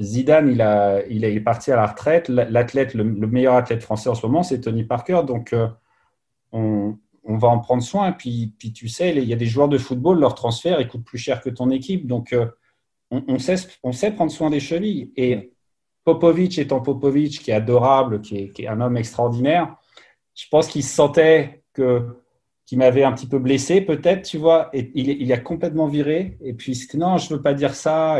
Zidane, il, a, il est parti à la retraite. L'athlète, le, meilleur athlète français en ce moment, c'est Tony Parker. Donc, euh, on, va en prendre soin. Puis, puis tu sais, il y a des joueurs de football, leur transfert, il coûte plus cher que ton équipe. Donc, euh, on, sait, on sait prendre soin des chevilles. Et Popovic étant Popovic, qui est adorable, qui est, qui est un homme extraordinaire, je pense qu'il sentait que qui m'avait un petit peu blessé, peut-être, tu vois. Et il, a complètement viré. Et puis, non, je veux pas dire ça.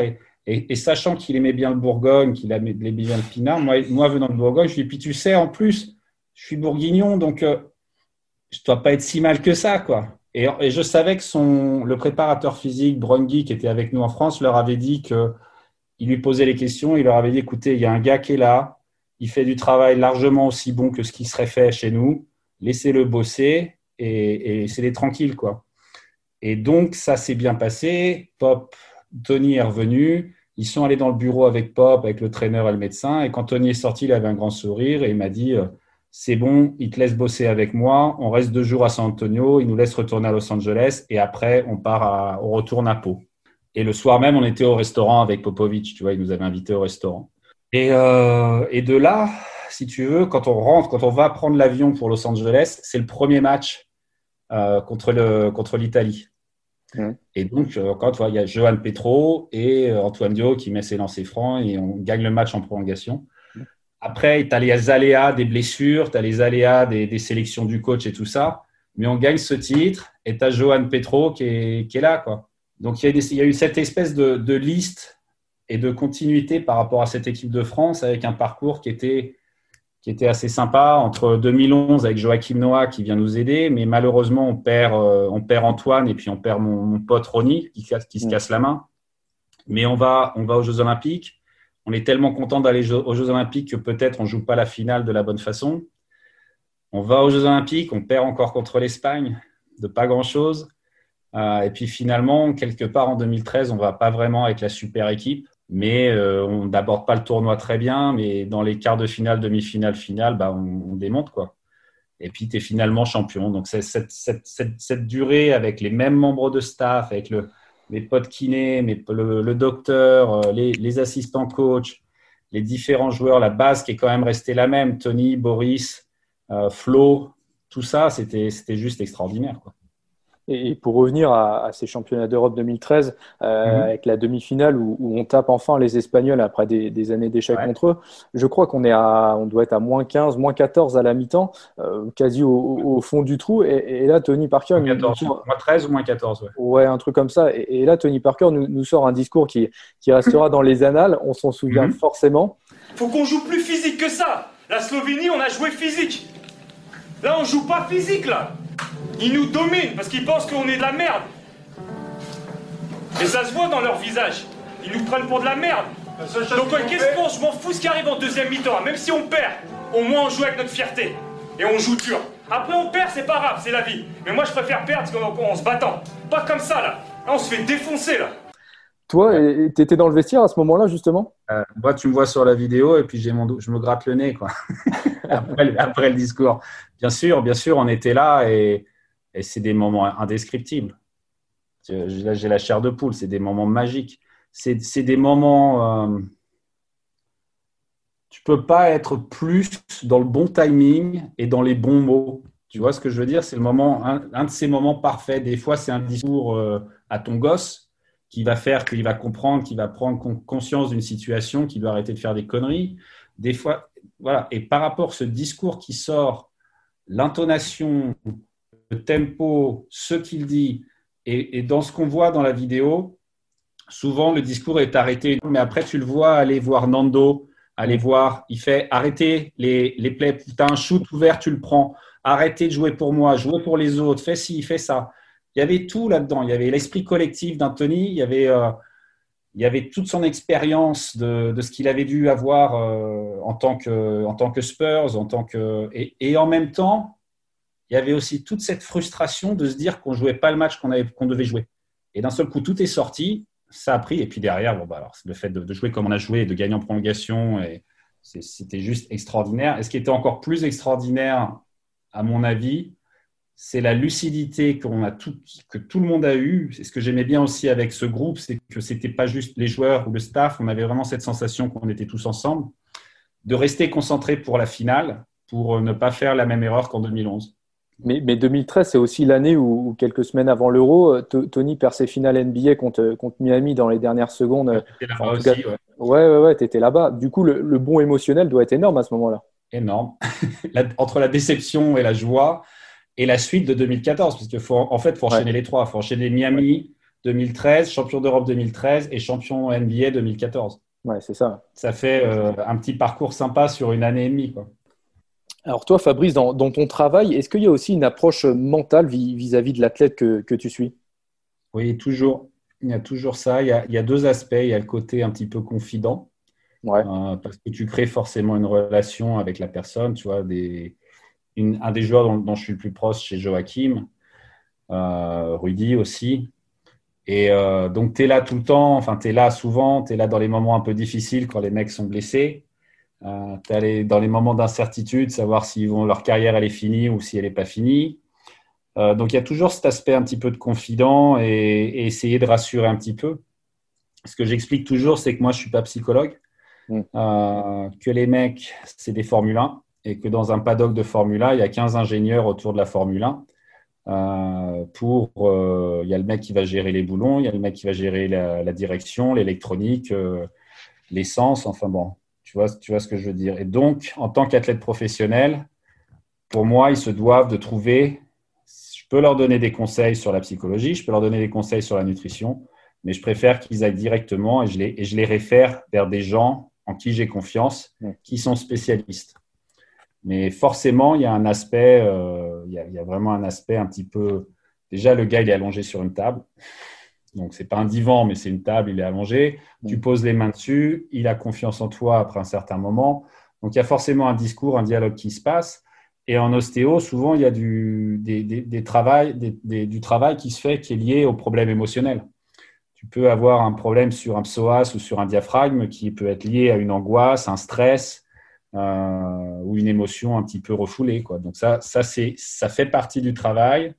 Et, sachant qu'il aimait bien le Bourgogne, qu'il aimait bien le Pinard, moi, moi, venant de Bourgogne, je lui dis, puis tu sais, en plus, je suis bourguignon, donc euh, je dois pas être si mal que ça, quoi. Et, et je savais que son, le préparateur physique, Brongui, qui était avec nous en France, leur avait dit que il lui posait les questions, il leur avait dit, écoutez, il y a un gars qui est là, il fait du travail largement aussi bon que ce qui serait fait chez nous, laissez-le bosser, et, c'est des tranquilles, quoi. Et donc, ça s'est bien passé. Pop, Tony est revenu. Ils sont allés dans le bureau avec Pop, avec le traîneur et le médecin. Et quand Tony est sorti, il avait un grand sourire et il m'a dit euh, C'est bon, il te laisse bosser avec moi. On reste deux jours à San Antonio. Il nous laisse retourner à Los Angeles. Et après, on part à, on retourne à Pau. Et le soir même, on était au restaurant avec Popovic. Tu vois, il nous avait invités au restaurant. Et, euh, et de là, si tu veux, quand on rentre, quand on va prendre l'avion pour Los Angeles, c'est le premier match euh, contre contre Et donc, euh, encore il y a Johan Petro et euh, Antoine Dio qui met ses lancers francs et on gagne le match en prolongation. Après, tu as les aléas des blessures, tu as les aléas des, sélections du coach et tout ça. Mais on gagne ce titre et tu as Johan Petro qui est, là. Quoi. Donc, il y, a eu cette espèce de, liste et de continuité par rapport à cette équipe de France avec un parcours qui était qui était assez sympa entre 2011 avec Joachim Noah qui vient nous aider, mais malheureusement on perd, euh, on perd Antoine et puis on perd mon, pote Ronnie qui, qui, se mm. casse la main. Mais on va, on va aux Jeux Olympiques. On est tellement content d'aller aux Jeux Olympiques que peut-être on joue pas la finale de la bonne façon. On va aux Jeux Olympiques, on perd encore contre l'Espagne de pas grand chose. Euh, et puis finalement, quelque part en 2013, on va pas vraiment avec la super équipe mais euh, on n'aborde pas le tournoi très bien. Mais dans les quarts de finale, demi-finale, finale, bah, on, démonte. quoi. Et puis, tu finalement champion. Donc, c'est cette, cette, cette, durée avec les mêmes membres de staff, avec le, mes potes kinés, mes, le, docteur, euh, les, les, assistants coach, les différents joueurs, la base qui est quand même restée la même, Tony, Boris, euh, Flo, tout ça, c'était juste extraordinaire. Quoi. Et pour revenir à, ces championnats d'Europe 2013, euh, mhm. avec la demi-finale où, on tape enfin les Espagnols après des, années d'échecs contre eux, je crois qu'on est à, on doit être à moins 15, moins 14 à la mi-temps, euh, quasi au, fond du trou. Et, là, Tony Parker. Moins, 14, moins 13 ou moins 14, ouais. ouais. un truc comme ça. Et, là, Tony Parker nous, sort un discours qui, qui restera dans les annales. On s'en souvient mhm. forcément. Faut qu'on joue plus physique que ça. La Slovénie, on a joué physique. Là, on joue pas physique, là. Ils nous dominent parce qu'ils pensent qu'on est de la merde. Et ça se voit dans leur visage. Ils nous prennent pour de la merde. Donc qu'est-ce qu'on Je m'en fous ce qui arrive en deuxième mi-temps. Même si on perd, au moins on joue avec notre fierté. Et on joue dur. Après on perd, c'est pas grave, c'est la vie. Mais moi je préfère perdre en, se battant. Pas comme ça là. Là on se fait défoncer là. Toi, tu étais dans le vestiaire à ce moment-là, justement euh, Moi, tu me vois sur la vidéo et puis j'ai mon, je me gratte le nez quoi. après, après, le discours. Bien sûr, bien sûr, on était là et, et c'est des moments indescriptibles. Là, j'ai la chair de poule, c'est des moments magiques. C'est des moments. Euh, tu peux pas être plus dans le bon timing et dans les bons mots. Tu vois ce que je veux dire? C'est le moment, un, de ces moments parfaits. Des fois, c'est un discours euh, à ton gosse qui va faire qu'il va comprendre, qu'il va prendre conscience d'une situation, qu'il doit arrêter de faire des conneries. Des fois, voilà. Et par rapport à ce discours qui sort l'intonation, le tempo, ce qu'il dit, et, dans ce qu'on voit dans la vidéo, souvent le discours est arrêté. Mais après, tu le vois aller voir Nando, aller voir, il fait arrêter les, les. Tu as un shoot ouvert, tu le prends. Arrêtez de jouer pour moi, jouez pour les autres, fais ci, fais ça. Il y avait tout là-dedans. Il y avait l'esprit collectif d'Anthony, il y avait. Euh, il y avait toute son expérience de, ce qu'il avait dû avoir euh, en, tant que, en tant que Spurs, en tant que, et, en même temps, il y avait aussi toute cette frustration de se dire qu'on ne jouait pas le match qu'on qu'on devait jouer. Et d'un seul coup, tout est sorti, ça a pris, et puis derrière, bon, bah, alors, le fait de, jouer comme on a joué, de gagner en prolongation, c'était juste extraordinaire. Et ce qui était encore plus extraordinaire, à mon avis, c'est la lucidité qu'on a tout, que tout le monde a eu. C'est ce que j'aimais bien aussi avec ce groupe, c'est que c'était pas juste les joueurs ou le staff, on avait vraiment cette sensation qu'on était tous ensemble, de rester concentré pour la finale, pour ne pas faire la même erreur qu'en 2011. Mais, 2013, c'est aussi l'année où, quelques semaines avant l'Euro, Tony perd ses finales NBA contre, contre Miami dans les dernières secondes. là-bas aussi, ouais. Ouais, ouais, tu étais là-bas. Du coup, le, le, bon émotionnel doit être énorme à ce moment-là. Énorme. Entre la déception et la joie, et la suite de 2014, parce qu'il faut en fait faut enchaîner les trois. Il faut enchaîner Miami 2013, champion d'Europe 2013 et champion NBA 2014. Ouais, c'est ça. Ça fait euh, un petit parcours sympa sur une année et demie. Quoi. Alors toi, Fabrice, dans, ton travail, est-ce qu'il y a aussi une approche mentale vis-à-vis de l'athlète que, tu suis? Oui, toujours. Il y a toujours ça. Il y a, deux aspects. Il y a le côté un petit peu confident. Ouais. Euh, parce que tu crées forcément une relation avec la personne, tu vois, des, un des joueurs dont, je suis le plus proche, c'est Joachim, euh, Rudy aussi. Et euh, donc, tu es là tout le temps, enfin, tu es là souvent, tu es là dans les moments un peu difficiles quand les mecs sont blessés. Euh, tu es dans les moments d'incertitude, savoir si vont, leur carrière elle est finie ou si elle n'est pas finie. Donc, il y a toujours cet aspect un petit peu de confident et, essayer de rassurer un petit peu. Ce que j'explique toujours, c'est que moi, je ne suis pas psychologue, mm. que les mecs, c'est des Formule 1 et que dans un paddock de Formule 1, il y a 15 ingénieurs autour de la Formule 1. Euh, pour, euh, il y a le mec qui va gérer les boulons, il y a le mec qui va gérer la, direction, l'électronique, euh, l'essence, enfin bon, tu vois, tu vois ce que je veux dire. Et donc, en tant qu'athlète professionnel, pour moi, ils se doivent de trouver, je peux leur donner des conseils sur la psychologie, je peux leur donner des conseils sur la nutrition, mais je préfère qu'ils aillent directement et je les, et je les réfère vers des gens en qui j'ai confiance, qui sont spécialistes. Mais forcément, il y a un aspect, euh, il, y a, vraiment un aspect un petit peu. Déjà, le gars, il est allongé sur une table. Donc, ce n'est pas un divan, mais c'est une table, il est allongé. Tu poses les mains dessus, il a confiance en toi après un certain moment. Donc, il y a forcément un discours, un dialogue qui se passe. Et en ostéo, souvent, il y a du, des, des, du travail qui se fait qui est lié au problème émotionnel. Tu peux avoir un problème sur un psoas ou sur un diaphragme qui peut être lié à une angoisse, un stress, euh, ou une émotion un petit peu refoulée. Quoi. Donc ça, ça, c'est, ça fait partie du travail,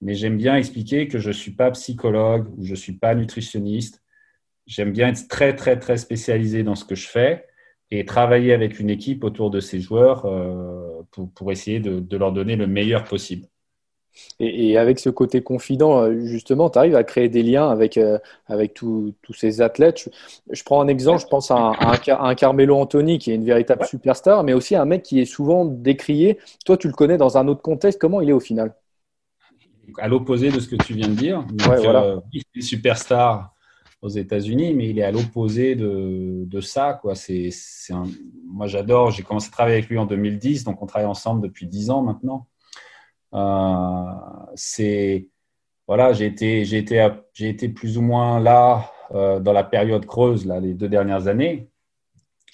mais j'aime bien expliquer que je ne suis pas psychologue ou je ne suis pas nutritionniste. J'aime bien être très, très, très spécialisé dans ce que je fais et travailler avec une équipe autour de ces joueurs euh, pour, pour, essayer de, de leur donner le meilleur possible. Et, avec ce côté confident, euh, justement, tu arrives à créer des liens avec, euh, avec tous ces athlètes. Je, prends un exemple, je pense à un, Carmelo Anthony qui est une véritable superstar, mais aussi un mec qui est souvent décrié. Toi, tu le connais dans un autre contexte. Comment il est au final? À l'opposé de ce que tu viens de dire. Euh, il est superstar aux États-Unis, mais il est à l'opposé de, de, ça. Quoi. C'est, un... Moi, j'adore. J'ai commencé à travailler avec lui en 2010, donc on travaille ensemble depuis 10 ans maintenant. Euh, c'est voilà, j'ai été, j'ai été, j'ai été plus ou moins là euh, dans la période creuse, là, les deux dernières années.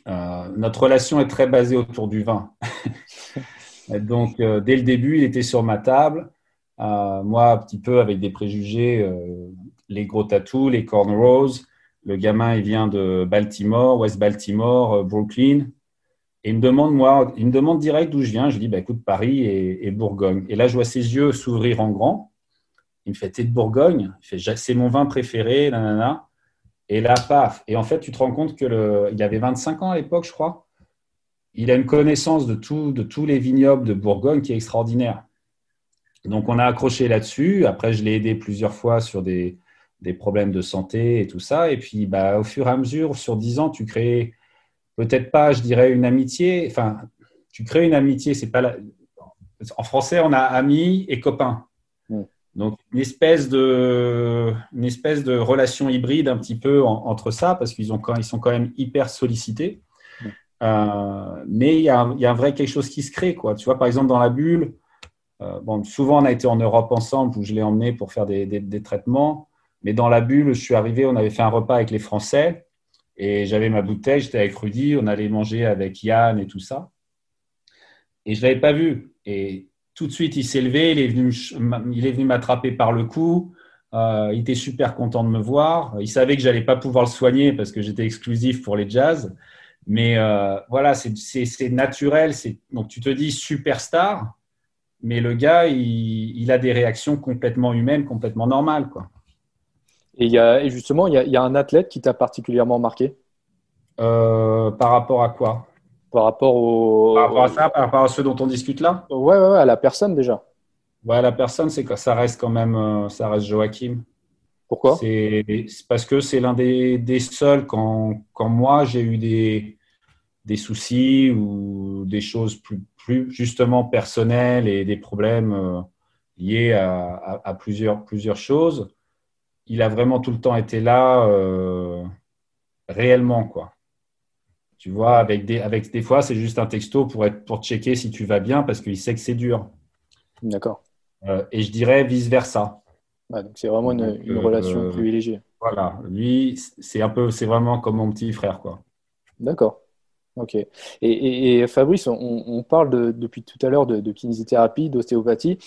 Euh, notre relation est très basée autour du vin. Donc, dès le début, il était sur ma table. moi, un petit peu avec des préjugés, les gros tatous, les cornrows. Le gamin, il vient de Baltimore, West Baltimore, Brooklyn. Et il me demande, moi, il me demande direct d'où je viens. Je lui dis, bah, écoute, Paris et, Bourgogne. Et là, je vois ses yeux s'ouvrir en grand. Il me fait, t'es de Bourgogne? Il c'est mon vin préféré, nanana. Et là, paf. Et en fait, tu te rends compte qu'il avait 25 ans à l'époque, je crois. Il a une connaissance de, tout, de tous les vignobles de Bourgogne qui est extraordinaire. Donc, on a accroché là-dessus. Après, je l'ai aidé plusieurs fois sur des, des, problèmes de santé et tout ça. Et puis, bah, au fur et à mesure, sur 10 ans, tu crées peut-être pas, je dirais, une amitié. Enfin, tu crées une amitié, c'est pas en français, on a amis et copains. Mm. Donc, une espèce, de, une espèce de relation hybride un petit peu en- entre ça, parce qu'ils ont ils sont quand même hyper sollicités. Mm. Euh, mais il y, a, un- il y a un vrai quelque chose qui se crée. Quoi. Tu vois, par exemple, dans la bulle, euh, bon, souvent on a été en Europe ensemble, où je l'ai emmené pour faire des, des- des traitements. Mais dans la bulle, je suis arrivé, on avait fait un repas avec les Français. Et j'avais ma bouteille, j'étais avec Rudy, on allait manger avec Yann et tout ça. Et je ne l'avais pas vu. Et tout de suite, il s'est levé, il est venu, m'attraper par le cou. Euh, il était super content de me voir. Il savait que j'allais pas pouvoir le soigner parce que j'étais exclusif pour les jazz. Mais euh, voilà, c'est- naturel. Donc tu te dis superstar, mais le gars, il, il a des réactions complètement humaines, complètement normales. Quoi. Et, il y a, et justement, il y, a, il y a un athlète qui t'a particulièrement marqué? Euh, par rapport à quoi? Par rapport au. Par rapport à ça, par rapport à ceux dont on discute là? Ouais, ouais, ouais, à la personne déjà. Ouais, la personne, c'est ça reste quand même, euh, ça reste Joachim. Pourquoi? C'est parce que c'est l'un des, des seuls quand, quand moi j'ai eu des, des soucis ou des choses plus, plus justement personnelles et des problèmes euh, liés à, à- à plusieurs, plusieurs choses. Il a vraiment tout le temps été là euh, réellement, quoi. Tu vois, avec des, avec des fois, c'est juste un texto pour, être, pour checker si tu vas bien parce qu'il sait que c'est dur. D'accord. Euh, et je dirais vice-versa. Ouais, donc c'est vraiment une, Donc, une euh, relation privilégiée. Voilà, lui, c'est un peu, c'est vraiment comme mon petit frère, quoi. D'accord. Ok. Et, et- et Fabrice, on, on parle de- depuis tout à l'heure de, de kinésithérapie, d'ostéopathie.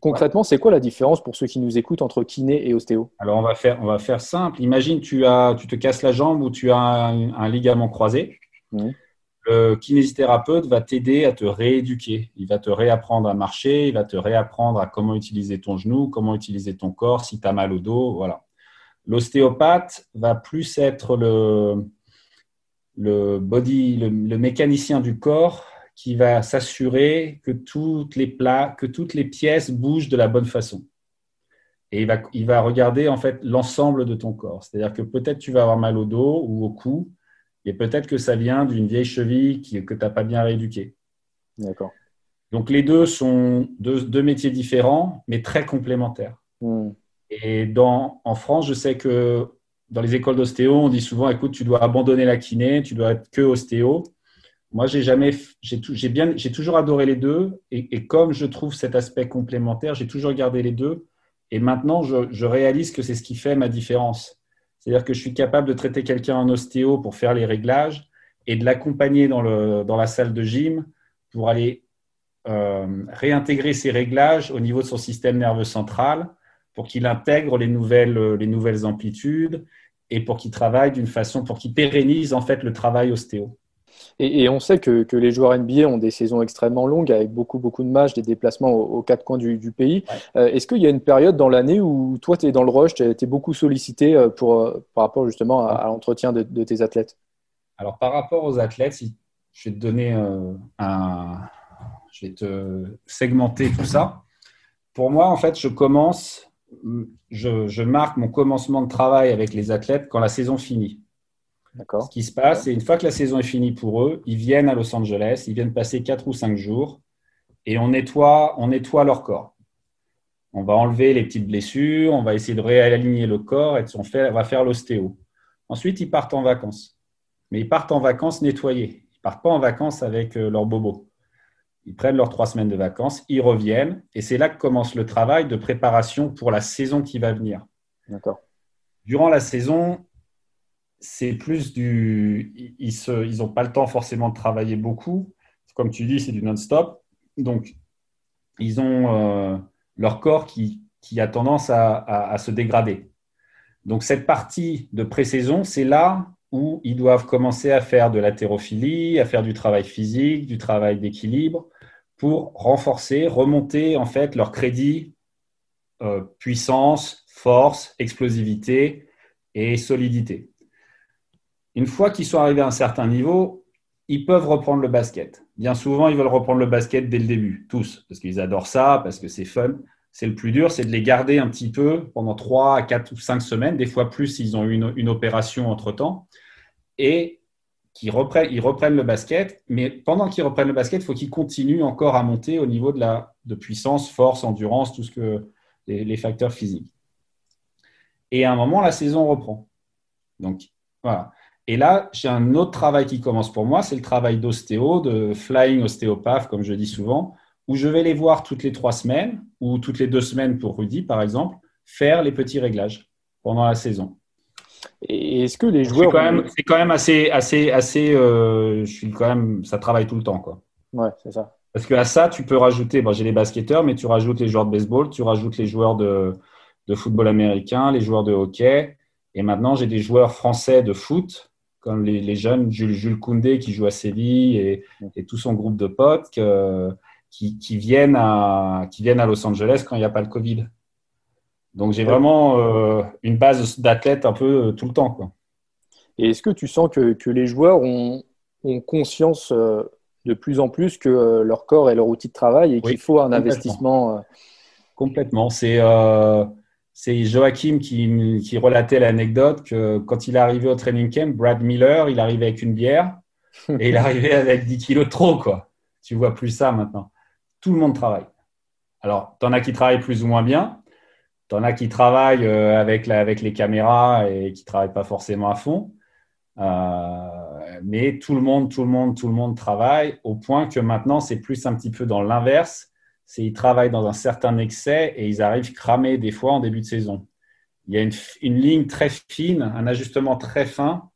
Concrètement, c'est quoi la différence pour ceux qui nous écoutent entre kiné et ostéo? Alors on va faire, on va faire simple. Imagine tu as, tu te casses la jambe ou tu as un, un ligament croisé. Le kinésithérapeute va t'aider à te rééduquer. Il va te réapprendre à marcher, il va te réapprendre à comment utiliser ton genou, comment utiliser ton corps, si tu as mal au dos, voilà. L'ostéopathe va plus être le, le body, le, le mécanicien du corps qui va s'assurer que toutes les plats, que toutes les pièces bougent de la bonne façon. Et il va, il va regarder en fait l'ensemble de ton corps. C'est-à-dire que peut-être tu vas avoir mal au dos ou au cou, et peut-être que ça vient d'une vieille cheville qui, que tu n'as pas bien rééduquée. D'accord. Donc les deux sont deux, deux métiers différents, mais très complémentaires. Hmm. Et dans, en France, je sais que dans les écoles d'ostéo, on dit souvent, écoute, tu dois abandonner la kiné, tu dois être que ostéo. Moi, j'ai jamais, j'ai bien, j'ai toujours adoré les deux, et, comme je trouve cet aspect complémentaire, j'ai toujours gardé les deux. Et maintenant, je, je réalise que c'est ce qui fait ma différence. C'est-à-dire que je suis capable de traiter quelqu'un en ostéo pour faire les réglages et de l'accompagner dans, le, dans la salle de gym pour aller euh, réintégrer ses réglages au niveau de son système nerveux central pour qu'il intègre les nouvelles, les nouvelles amplitudes et pour qu'il travaille d'une façon, pour qu'il pérennise en fait le travail ostéo. Et, et on sait que, que les joueurs NBA ont des saisons extrêmement longues avec beaucoup, beaucoup de matchs, des déplacements aux, aux quatre coins du, du pays. Euh, Est-ce qu'il y a une période dans l'année où toi, tu es dans le rush, tu es, beaucoup sollicité euh, pour, euh, par rapport justement à, à l'entretien de, de tes athlètes? Alors, par rapport aux athlètes, si je vais te donner euh, un. Je vais te segmenter tout ça. Pour moi, en fait, je commence, je, je marque mon commencement de travail avec les athlètes quand la saison finit. Ce qui se passe, c'est une fois que la saison est finie pour eux, ils viennent à Los Angeles, ils viennent passer 4 ou 5 jours et on nettoie, on nettoie leur corps. On va enlever les petites blessures, on va essayer de réaligner le corps et on, fait, on va faire l'ostéo. Ensuite, ils partent en vacances. Mais ils partent en vacances nettoyés. Ils ne partent pas en vacances avec euh, leur bobo. Ils prennent leurs trois semaines de vacances, ils reviennent et c'est là que commence le travail de préparation pour la saison qui va venir. D'accord. Durant la saison, c'est plus du. Ils n'ont ils pas le temps forcément de travailler beaucoup. Comme tu dis, c'est du non-stop. Donc, ils ont euh, leur corps qui, qui a tendance à, à, à, se dégrader. Donc, cette partie de pré-saison, c'est là où ils doivent commencer à faire de l'haltérophilie, à faire du travail physique, du travail d'équilibre, pour renforcer, remonter en fait leur crédit, euh, puissance, force, explosivité et solidité. Une fois qu'ils sont arrivés à un certain niveau, ils peuvent reprendre le basket. Bien souvent, ils veulent reprendre le basket dès le début, tous, parce qu'ils adorent ça, parce que c'est fun. C'est le plus dur, c'est de les garder un petit peu pendant 3, 4 ou 5 semaines, des fois plus s'ils ont eu une, une opération entre-temps. Et qu'ils reprennent, ils le basket, mais pendant qu'ils reprennent le basket, il faut qu'ils continuent encore à monter au niveau de, la, de puissance, force, endurance, tout ce que les, facteurs physiques. Et à un moment, la saison reprend. Donc, voilà. Et là, j'ai un autre travail qui commence pour moi, c'est le travail d'ostéo, de flying ostéopathe, comme je dis souvent, où je vais les voir toutes les trois semaines ou toutes les deux semaines pour Rudy, par exemple, faire les petits réglages pendant la saison. Et est-ce que les joueurs. C'est quand, même assez. assez, assez euh, je suis quand même, ça travaille tout le temps. Quoi. Ouais, c'est ça. Parce qu'à ça, tu peux rajouter. Bon, j'ai les basketteurs, mais tu rajoutes les joueurs de baseball, tu rajoutes les joueurs de, de football américain, les joueurs de hockey. Et maintenant, j'ai des joueurs français de foot, comme les, jeunes Jules, Jules, Koundé qui joue à Séville et, et tout son groupe de potes qui, qui, viennent à, qui viennent à Los Angeles quand il n'y a pas le Covid. Donc j'ai vraiment euh, une base d'athlètes un peu euh, tout le temps. Quoi. Et est-ce que tu sens que, que les joueurs ont, ont conscience euh, de plus en plus que leur corps est leur outil de travail et qu'il faut un investissement Complètement. C'est c'est Joachim qui, qui relatait l'anecdote que quand il est arrivé au training camp, Brad Miller, il arrivait avec une bière et il arrivait avec 10 kilos de trop. Quoi. Tu vois plus ça maintenant. Tout le monde travaille. Alors, tu en as qui travaillent plus ou moins bien, tu en as qui travaillent euh, avec, les caméras et qui ne travaillent pas forcément à fond. Euh, mais tout le monde, tout le monde, tout le monde travaille au point que maintenant, c'est plus un petit peu dans l'inverse. C'est ils travaillent dans un certain excès et ils arrivent cramés des fois en début de saison. Il y a une ligne très fine, un ajustement très fin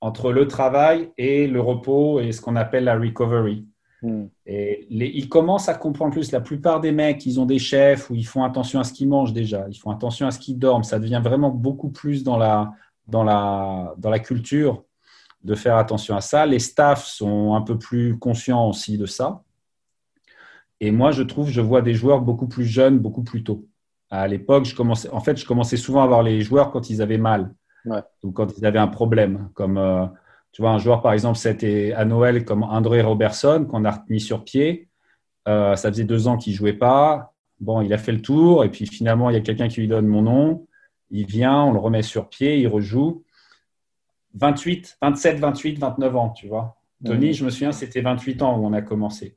entre le travail et le repos et ce qu'on appelle la recovery. Hmm. Et ils commencent à comprendre plus. La plupart des mecs, ils ont des chefs où ils font attention à ce qu'ils mangent déjà, ils font attention à ce qu'ils dorment. Ça devient vraiment beaucoup plus dans la, dans la, dans la culture de faire attention à ça. Les staffs sont un peu plus conscients aussi de ça. Et moi, je trouve, je vois des joueurs beaucoup plus jeunes, beaucoup plus tôt. À l'époque, je commençais, en fait, je commençais souvent à voir les joueurs quand ils avaient mal, ou quand ils avaient un problème, comme euh, tu vois, un joueur, par exemple, c'était à Noël comme André Robertson, qu'on a mis sur pied. Euh, ça faisait deux ans qu'il ne jouait pas. Bon, il a fait le tour, et puis finalement, il y a quelqu'un qui lui donne mon nom. Il vient, on le remet sur pied, il rejoue. 28, 27, 28, 29 ans, tu vois. Tony, je me souviens, c'était 28 ans où on a commencé,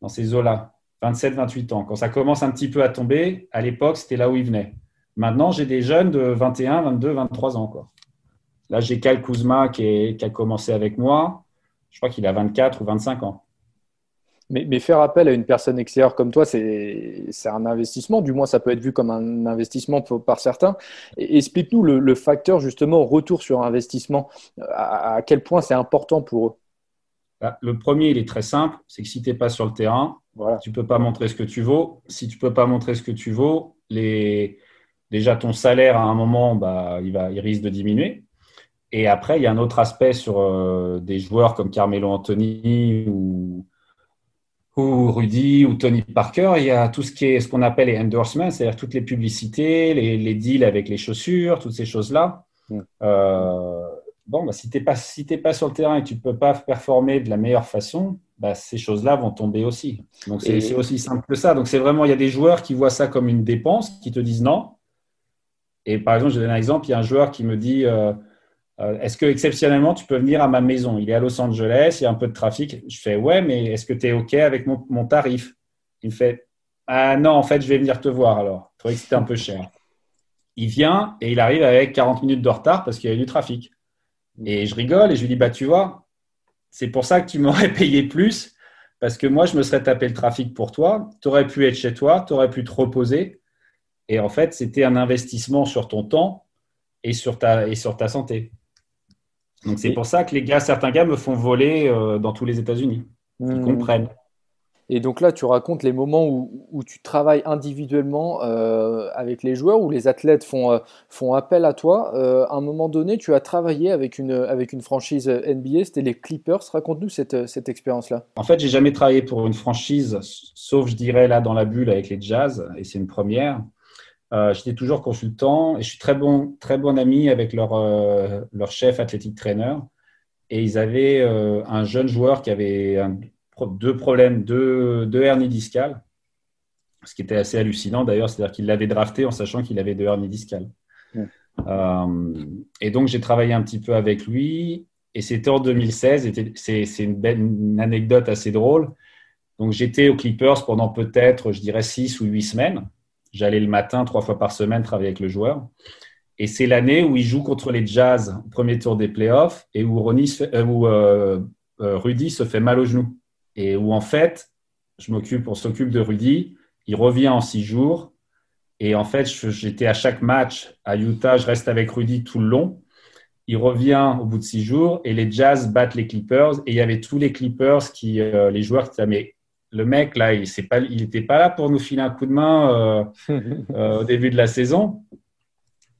dans ces eaux-là. 27, 28 ans. Quand ça commence un petit peu à tomber, à l'époque, c'était là où il venait. Maintenant, j'ai des jeunes de 21, 22, 23 ans. Quoi. Là, j'ai Cal Kuzma qui, a commencé avec moi. Je crois qu'il a 24 ou 25 ans. Mais, faire appel à une personne extérieure comme toi, c'est un investissement. Du moins, ça peut être vu comme un investissement par certains. Explique-nous le, facteur, justement, retour sur investissement. À, quel point c'est important pour eux? Bah, Le premier, il est très simple. C'est que si tu n'es pas sur le terrain, tu ne peux pas montrer ce que tu vaux. Si tu ne peux pas montrer ce que tu vaux, les... déjà ton salaire, à un moment, bah, il, va, il risque de diminuer. Et après, il y a un autre aspect sur euh, des joueurs comme Carmelo Anthony ou, ou Rudy ou Tony Parker. Il y a tout ce qui est ce qu'on appelle les endorsements, c'est-à-dire toutes les publicités, les, deals avec les chaussures, toutes ces choses-là. Mm. Euh, bon, bah, si tu n'es pas, si pas sur le terrain et que tu ne peux pas performer de la meilleure façon, bah, ces choses-là vont tomber aussi. Donc, c'est aussi simple que ça. Donc, c'est vraiment, il y a des joueurs qui voient ça comme une dépense, qui te disent non. Et par exemple, je donne un exemple, il y a un joueur qui me dit. Euh, euh, est-ce que exceptionnellement tu peux venir à ma maison? Il est à Los Angeles, il y a un peu de trafic. Je fais ouais, mais est-ce que tu es OK avec mon, tarif? Il me fait ah non, en fait, je vais venir te voir alors. Je trouvais que c'était un peu cher. Il vient et il arrive avec 40 minutes de retard parce qu'il y a eu du trafic. Et je rigole et je lui dis bah tu vois, c'est pour ça que tu m'aurais payé plus parce que moi je me serais tapé le trafic pour toi. Tu aurais pu être chez toi, tu aurais pu te reposer. Et en fait, c'était un investissement sur ton temps et sur ta, et sur ta santé. Donc c'est pour ça que les gars, certains gars me font voler euh, dans tous les États-Unis. Ils hmm. comprennent. Et donc là, tu racontes les moments où, tu travailles individuellement euh, avec les joueurs, où les athlètes font, euh, font appel à toi. à un moment donné, tu as travaillé avec une, avec une franchise NBA, c'était les Clippers. Raconte-nous cette, cette expérience-là. En fait, j'ai jamais travaillé pour une franchise, sauf, je dirais, là, dans la bulle avec les Jazz, et c'est une première. Euh, j'étais toujours consultant et je suis très bon, très bon ami avec leur, euh, leur chef athlétique trainer. Et ils avaient euh, un jeune joueur qui avait deux problèmes, deux, deux hernies discales, ce qui était assez hallucinant d'ailleurs, c'est-à-dire qu'il l'avait drafté en sachant qu'il avait deux hernies discales. et donc j'ai travaillé un petit peu avec lui Et c'était en 2016. C'est une, une anecdote assez drôle. Donc, j'étais aux Clippers pendant peut-être, je dirais, six ou huit semaines. J'allais le matin, trois fois par semaine, travailler avec le joueur. Et c'est l'année où il joue contre les Jazz au premier tour des playoffs et où, Ronnie euh, où euh, euh, Rudy se fait mal au genou. Et où en fait, je m'occupe, on s'occupe de Rudy. Il revient en six jours. Et en fait, j'étais à chaque match à Utah. Je reste avec Rudy tout le long. Il revient au bout de six jours et les Jazz battent les Clippers. Et il y avait tous les Clippers qui, les joueurs qui disaient le mec, là, il n'était pas, pas là pour nous filer un coup de main euh, euh, au début de la saison.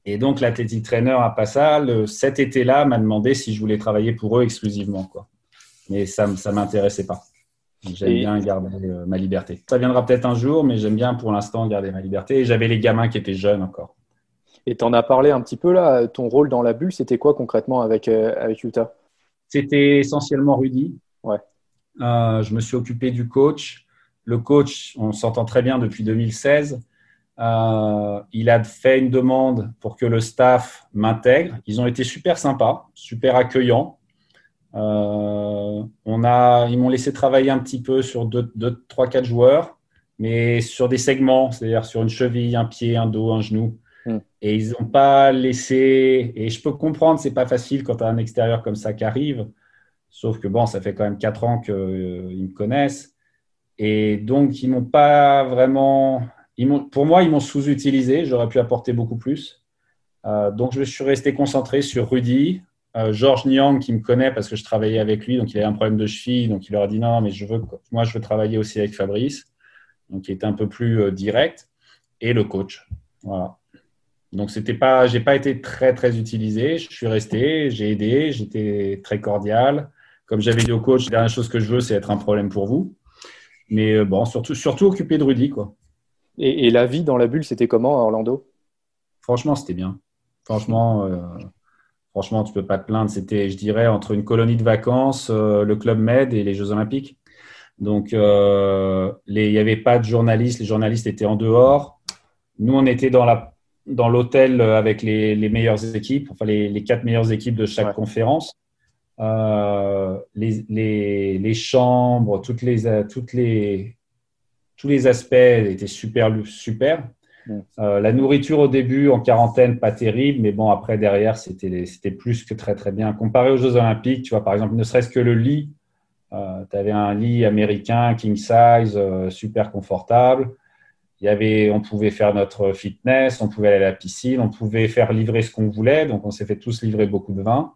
Et donc, l'athletic trainer à Passal, cet été-là, m'a demandé si je voulais travailler pour eux exclusivement. Quoi. Mais ça ne m'intéressait pas. J'aime bien garder euh, ma liberté. Ça viendra peut-être un jour, mais j'aime bien pour l'instant garder ma liberté. Et j'avais les gamins qui étaient jeunes encore. Et tu en as parlé un petit peu là. Ton rôle dans la bulle, c'était quoi concrètement avec, avec Utah? C'était essentiellement Rudy. Ouais. Euh, je me suis occupé du coach. Le coach, on s'entend très bien depuis 2016. Euh, il a fait une demande pour que le staff m'intègre. Ils ont été super sympas, super accueillants. Euh, on a, ils m'ont laissé travailler un petit peu sur 2, 3, 4 joueurs, mais sur des segments, c'est-à-dire sur une cheville, un pied, un dos, un genou. Hmm. Et ils n'ont pas laissé, et je peux comprendre, c'est pas facile quand tu as un extérieur comme ça qui arrive. Sauf que bon, ça fait quand même quatre ans qu'ils euh, me connaissent. Et donc, ils m'ont pas vraiment. Ils pour moi, ils m'ont sous-utilisé. J'aurais pu apporter beaucoup plus. Euh, donc, je suis resté concentré sur Rudy. Euh, Georges Niang, qui me connaît parce que je travaillais avec lui, donc il avait un problème de cheville. Donc, il leur a dit non, mais je veux, moi, je veux travailler aussi avec Fabrice. Donc, il était un peu plus direct. Et le coach. Voilà. Donc, c'était pas, pas été très, très utilisé. Je suis resté, j'ai aidé, j'étais très cordial. Comme j'avais dit au coach, la dernière chose que je veux, c'est être un problème pour vous. Mais euh, bon, surtout, surtout occupé de Rudy. Quoi. Et, la vie dans la bulle, c'était comment à Orlando? Franchement, c'était bien. Franchement, euh, franchement, tu peux pas te plaindre. C'était, je dirais, entre une colonie de vacances, euh, le Club Med et les Jeux Olympiques. Donc, il n'y avait pas de journalistes. Les journalistes étaient en dehors. Nous, on était dans la dans l'hôtel avec les, meilleures équipes, enfin les, quatre meilleures équipes de chaque conférence. Euh, les, les, les, chambres, toutes les, toutes les, tous les aspects étaient super. super. Euh, la nourriture au début en quarantaine, pas terrible, mais bon, après, derrière, c'était plus que très, très bien. Comparé aux Jeux Olympiques, tu vois, par exemple, ne serait-ce que le lit, euh, tu avais un lit américain, king size, super confortable. Il y avait, on pouvait faire notre fitness, on pouvait aller à la piscine, on pouvait faire livrer ce qu'on voulait. Donc, on s'est fait tous livrer beaucoup de vin.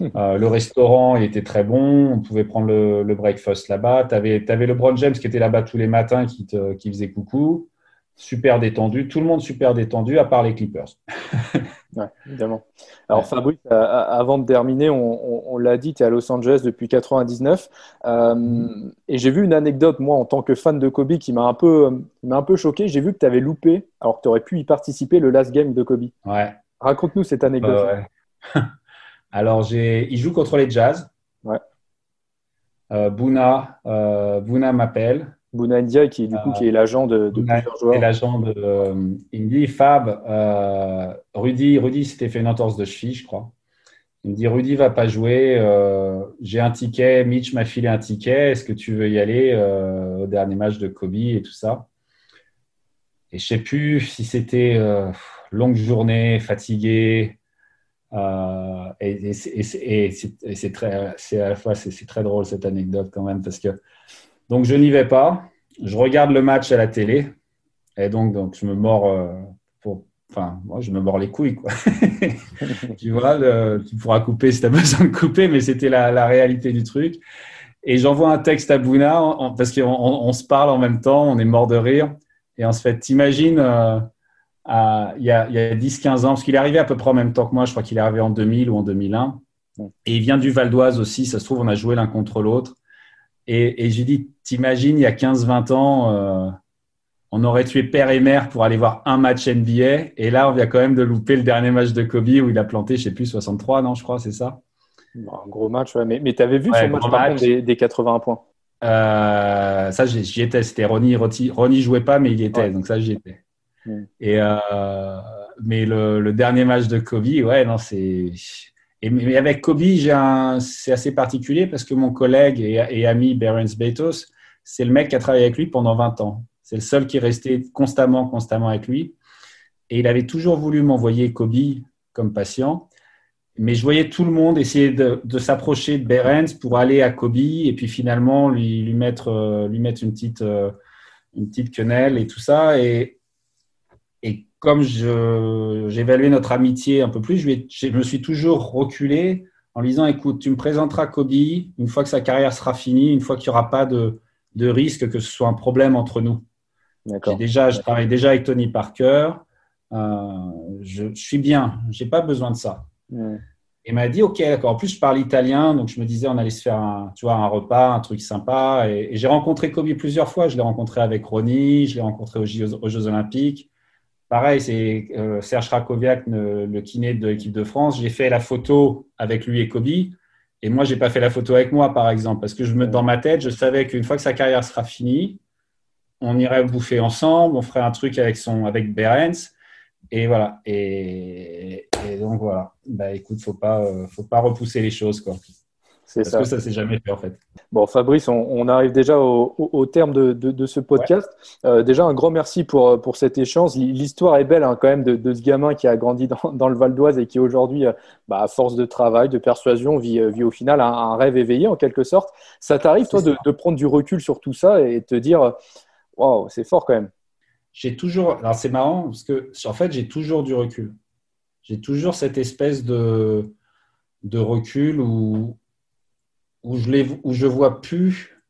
Euh, le restaurant il était très bon, on pouvait prendre le, breakfast là-bas. Tu avais, avais, LeBron James qui était là-bas tous les matins, qui, te, qui faisait coucou. Super détendu, tout le monde super détendu, à part les Clippers. ouais, évidemment. Alors Fabrice, avant de terminer, on, l'a dit, tu es à Los Angeles depuis 99. Euh, mm-hmm. Et j'ai vu une anecdote, moi, en tant que fan de Kobe, qui m'a un peu, un peu choqué. J'ai vu que tu avais loupé, alors que tu aurais pu y participer, le last game de Kobe. Ouais. Raconte-nous cette anecdote. ouais. Alors, il joue contre les Jazz. Ouais. Euh, Bouna, euh, Bouna m'appelle. Bouna India, qui, du coup, qui est l'agent de, de plusieurs joueurs. l'agent de euh, Il me dit Fab, euh, Rudy, Rudy s'était fait une entorse de cheville, je crois. Il me dit Rudy va pas jouer. J'ai un ticket. Mitch m'a filé un ticket. Est-ce que tu veux y aller au dernier match de Kobe et tout ça? Et je sais plus si c'était longue journée, fatigué. Euh, et, c'est très, à la fois c'est très drôle cette anecdote quand même parce que donc je n'y vais pas, je regarde le match à la télé et donc donc je me mords euh, pour, enfin moi je me mords les couilles quoi. tu vois, tu pourras couper si tu as besoin de couper, mais c'était la, réalité du truc. Et j'envoie un texte à Bouna parce qu'on on, se parle en même temps, on est mort de rire et on se fait, t'imagines. Euh, il y a, a 10-15 ans, parce qu'il est arrivé à peu près en même temps que moi, je crois qu'il est arrivé en 2000 ou en 2001. Et il vient du Val d'Oise aussi, ça se trouve, on a joué l'un contre l'autre. Et, et j'ai dit, t'imagines, il y a 15-20 ans, euh, on aurait tué père et mère pour aller voir un match NBA. Et là, on vient quand même de louper le dernier match de Kobe où il a planté, je sais plus, 63, non, je crois, c'est ça? Un gros match, Mais, mais tu avais vu son match, Des, des, 80 points? Euh, Ça, j'y étais. C'était Ronnie. Ronnie jouait pas, mais il y était. Donc ça, j'y étais. Euh, mais le, dernier match de Kobe, ouais, non, c'est. Mais avec Kobe, c'est assez particulier parce que mon collègue et, ami Berens Betos, c'est le mec qui a travaillé avec lui pendant 20 ans. C'est le seul qui est resté constamment, constamment avec lui. Et il avait toujours voulu m'envoyer Kobe comme patient. Mais je voyais tout le monde essayer de, s'approcher de Berens pour aller à Kobe et puis finalement lui, lui mettre, euh, lui mettre une, petite, euh, une petite quenelle et tout ça. Et, et comme j'évaluais notre amitié un peu plus, je, je, me suis toujours reculé en lui disant écoute, tu me présenteras Kobe une fois que sa carrière sera finie, une fois qu'il n'y aura pas de, de risque que ce soit un problème entre nous. Déjà, je travaille déjà avec Tony Parker. Euh, je, suis bien, je n'ai pas besoin de ça. Il m'a dit, OK, d'accord. En plus, je parle italien, donc je me disais, on allait se faire un, tu vois, un repas, un truc sympa. Et, j'ai rencontré Kobe plusieurs fois. Je l'ai rencontré avec Ronnie, je l'ai rencontré aux Jeux, Olympiques. Pareil, c'est euh, Serge Rakoviak, le, kiné de l'équipe de France. J'ai fait la photo avec lui et Kobe. Et moi, je n'ai pas fait la photo avec moi, par exemple, parce que je me, dans ma tête, je savais qu'une fois que sa carrière sera finie, on irait bouffer ensemble, on ferait un truc avec, son, avec Berens. Et voilà. Et, donc voilà. Bah écoute, faut pas, euh, faut pas repousser les choses quoi. Parce ça. que ça s'est jamais fait en fait. Bon, Fabrice, on, arrive déjà au, terme de, ce podcast. Euh, déjà, un grand merci pour, pour cet échange. L'histoire est belle hein, quand même de, ce gamin qui a grandi dans, le Val d'Oise et qui aujourd'hui, euh, bah, à force de travail, de persuasion, vit, vit au final un, un, rêve éveillé en quelque sorte. Ça t'arrive, toi, de, prendre du recul sur tout ça et te dire, waouh, c'est fort quand même j'ai toujours. Alors, c'est marrant parce que, en fait, j'ai toujours du recul. J'ai toujours cette espèce de, de recul où, où, je les, où je vois plus.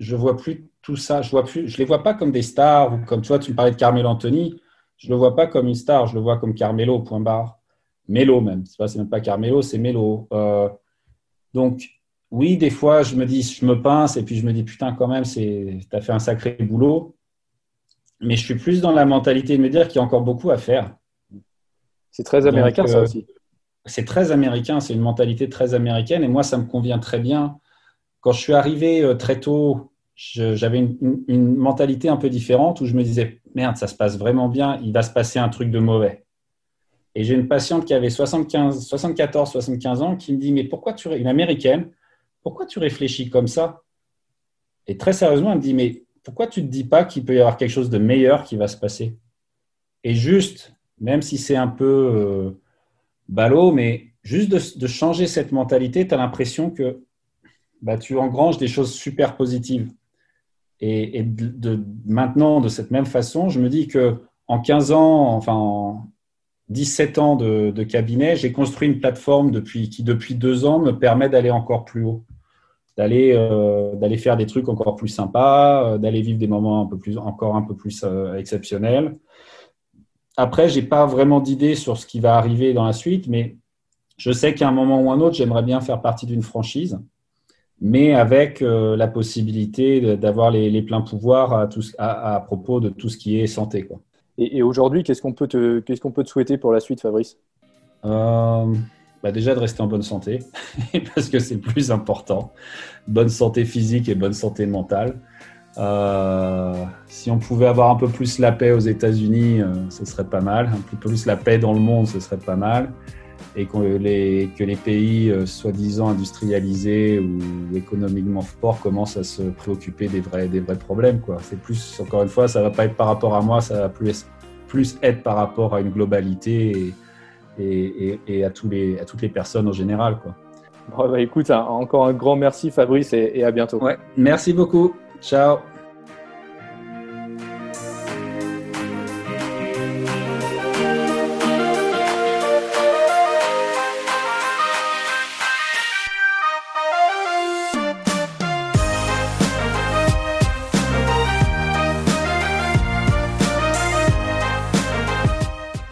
Je vois plus tout ça. Je vois plus. Je les vois pas comme des stars ou comme toi, tu me parlais de Carmelo Anthony. Je le vois pas comme une star. Je le vois comme Carmelo. Point barre. Mélo même. C'est pas, même pas Carmelo, c'est Mélo. Euh, donc, oui, des fois, je me dis, je me pince et puis je me dis, putain, quand même, tu as fait un sacré boulot mais je suis plus dans la mentalité de me dire qu'il y a encore beaucoup à faire. C'est très américain, ça euh, aussi. C'est très américain, c'est une mentalité très américaine et moi, ça me convient très bien. Quand je suis arrivé euh, très tôt, j'avais une, mentalité un peu différente où je me disais, merde, ça se passe vraiment bien, il va se passer un truc de mauvais. Et j'ai une patiente qui avait 75, 74, 75 ans qui me dit, mais pourquoi tu, une américaine, pourquoi tu réfléchis comme ça? Et très sérieusement, elle me dit, mais pourquoi tu ne te dis pas qu'il peut y avoir quelque chose de meilleur qui va se passer? Et juste, même si c'est un peu euh, ballot, mais juste de, changer cette mentalité, tu as l'impression que bah, tu engranges des choses super positives. Et, de, maintenant, de cette même façon, je me dis que en 15 ans, enfin en 17 ans de, cabinet, j'ai construit une plateforme depuis, qui, depuis deux ans, me permet d'aller encore plus haut d'aller euh, faire des trucs encore plus sympas, euh, d'aller vivre des moments un peu plus encore un peu plus euh, exceptionnels. Après, j'ai pas vraiment d'idée sur ce qui va arriver dans la suite, mais je sais qu'à un moment ou un autre, j'aimerais bien faire partie d'une franchise, mais avec la possibilité d'avoir les, pleins pouvoirs à, tout, à, propos de tout ce qui est santé. Quoi. Et, aujourd'hui, qu'est-ce qu'on peut, te, qu'est-ce qu'on peut te souhaiter pour la suite, Fabrice? Bah déjà de rester en bonne santé, parce que c'est le plus important. Bonne santé physique et bonne santé mentale. Euh, si on pouvait avoir un peu plus la paix aux États-Unis, euh, ce serait pas mal. Un peu plus la paix dans le monde, ce serait pas mal. Et que les, que les pays euh, soi-disant industrialisés ou économiquement forts commencent à se préoccuper des vrais, des vrais problèmes. C'est plus, encore une fois, ça va pas être par rapport à moi, ça va plus, plus être par rapport à une globalité. Et, et, à, tous les, à toutes les personnes en général. Quoi. Bon, bah, écoute, encore un grand merci Fabrice et, et à bientôt. Ouais, merci beaucoup. Ciao.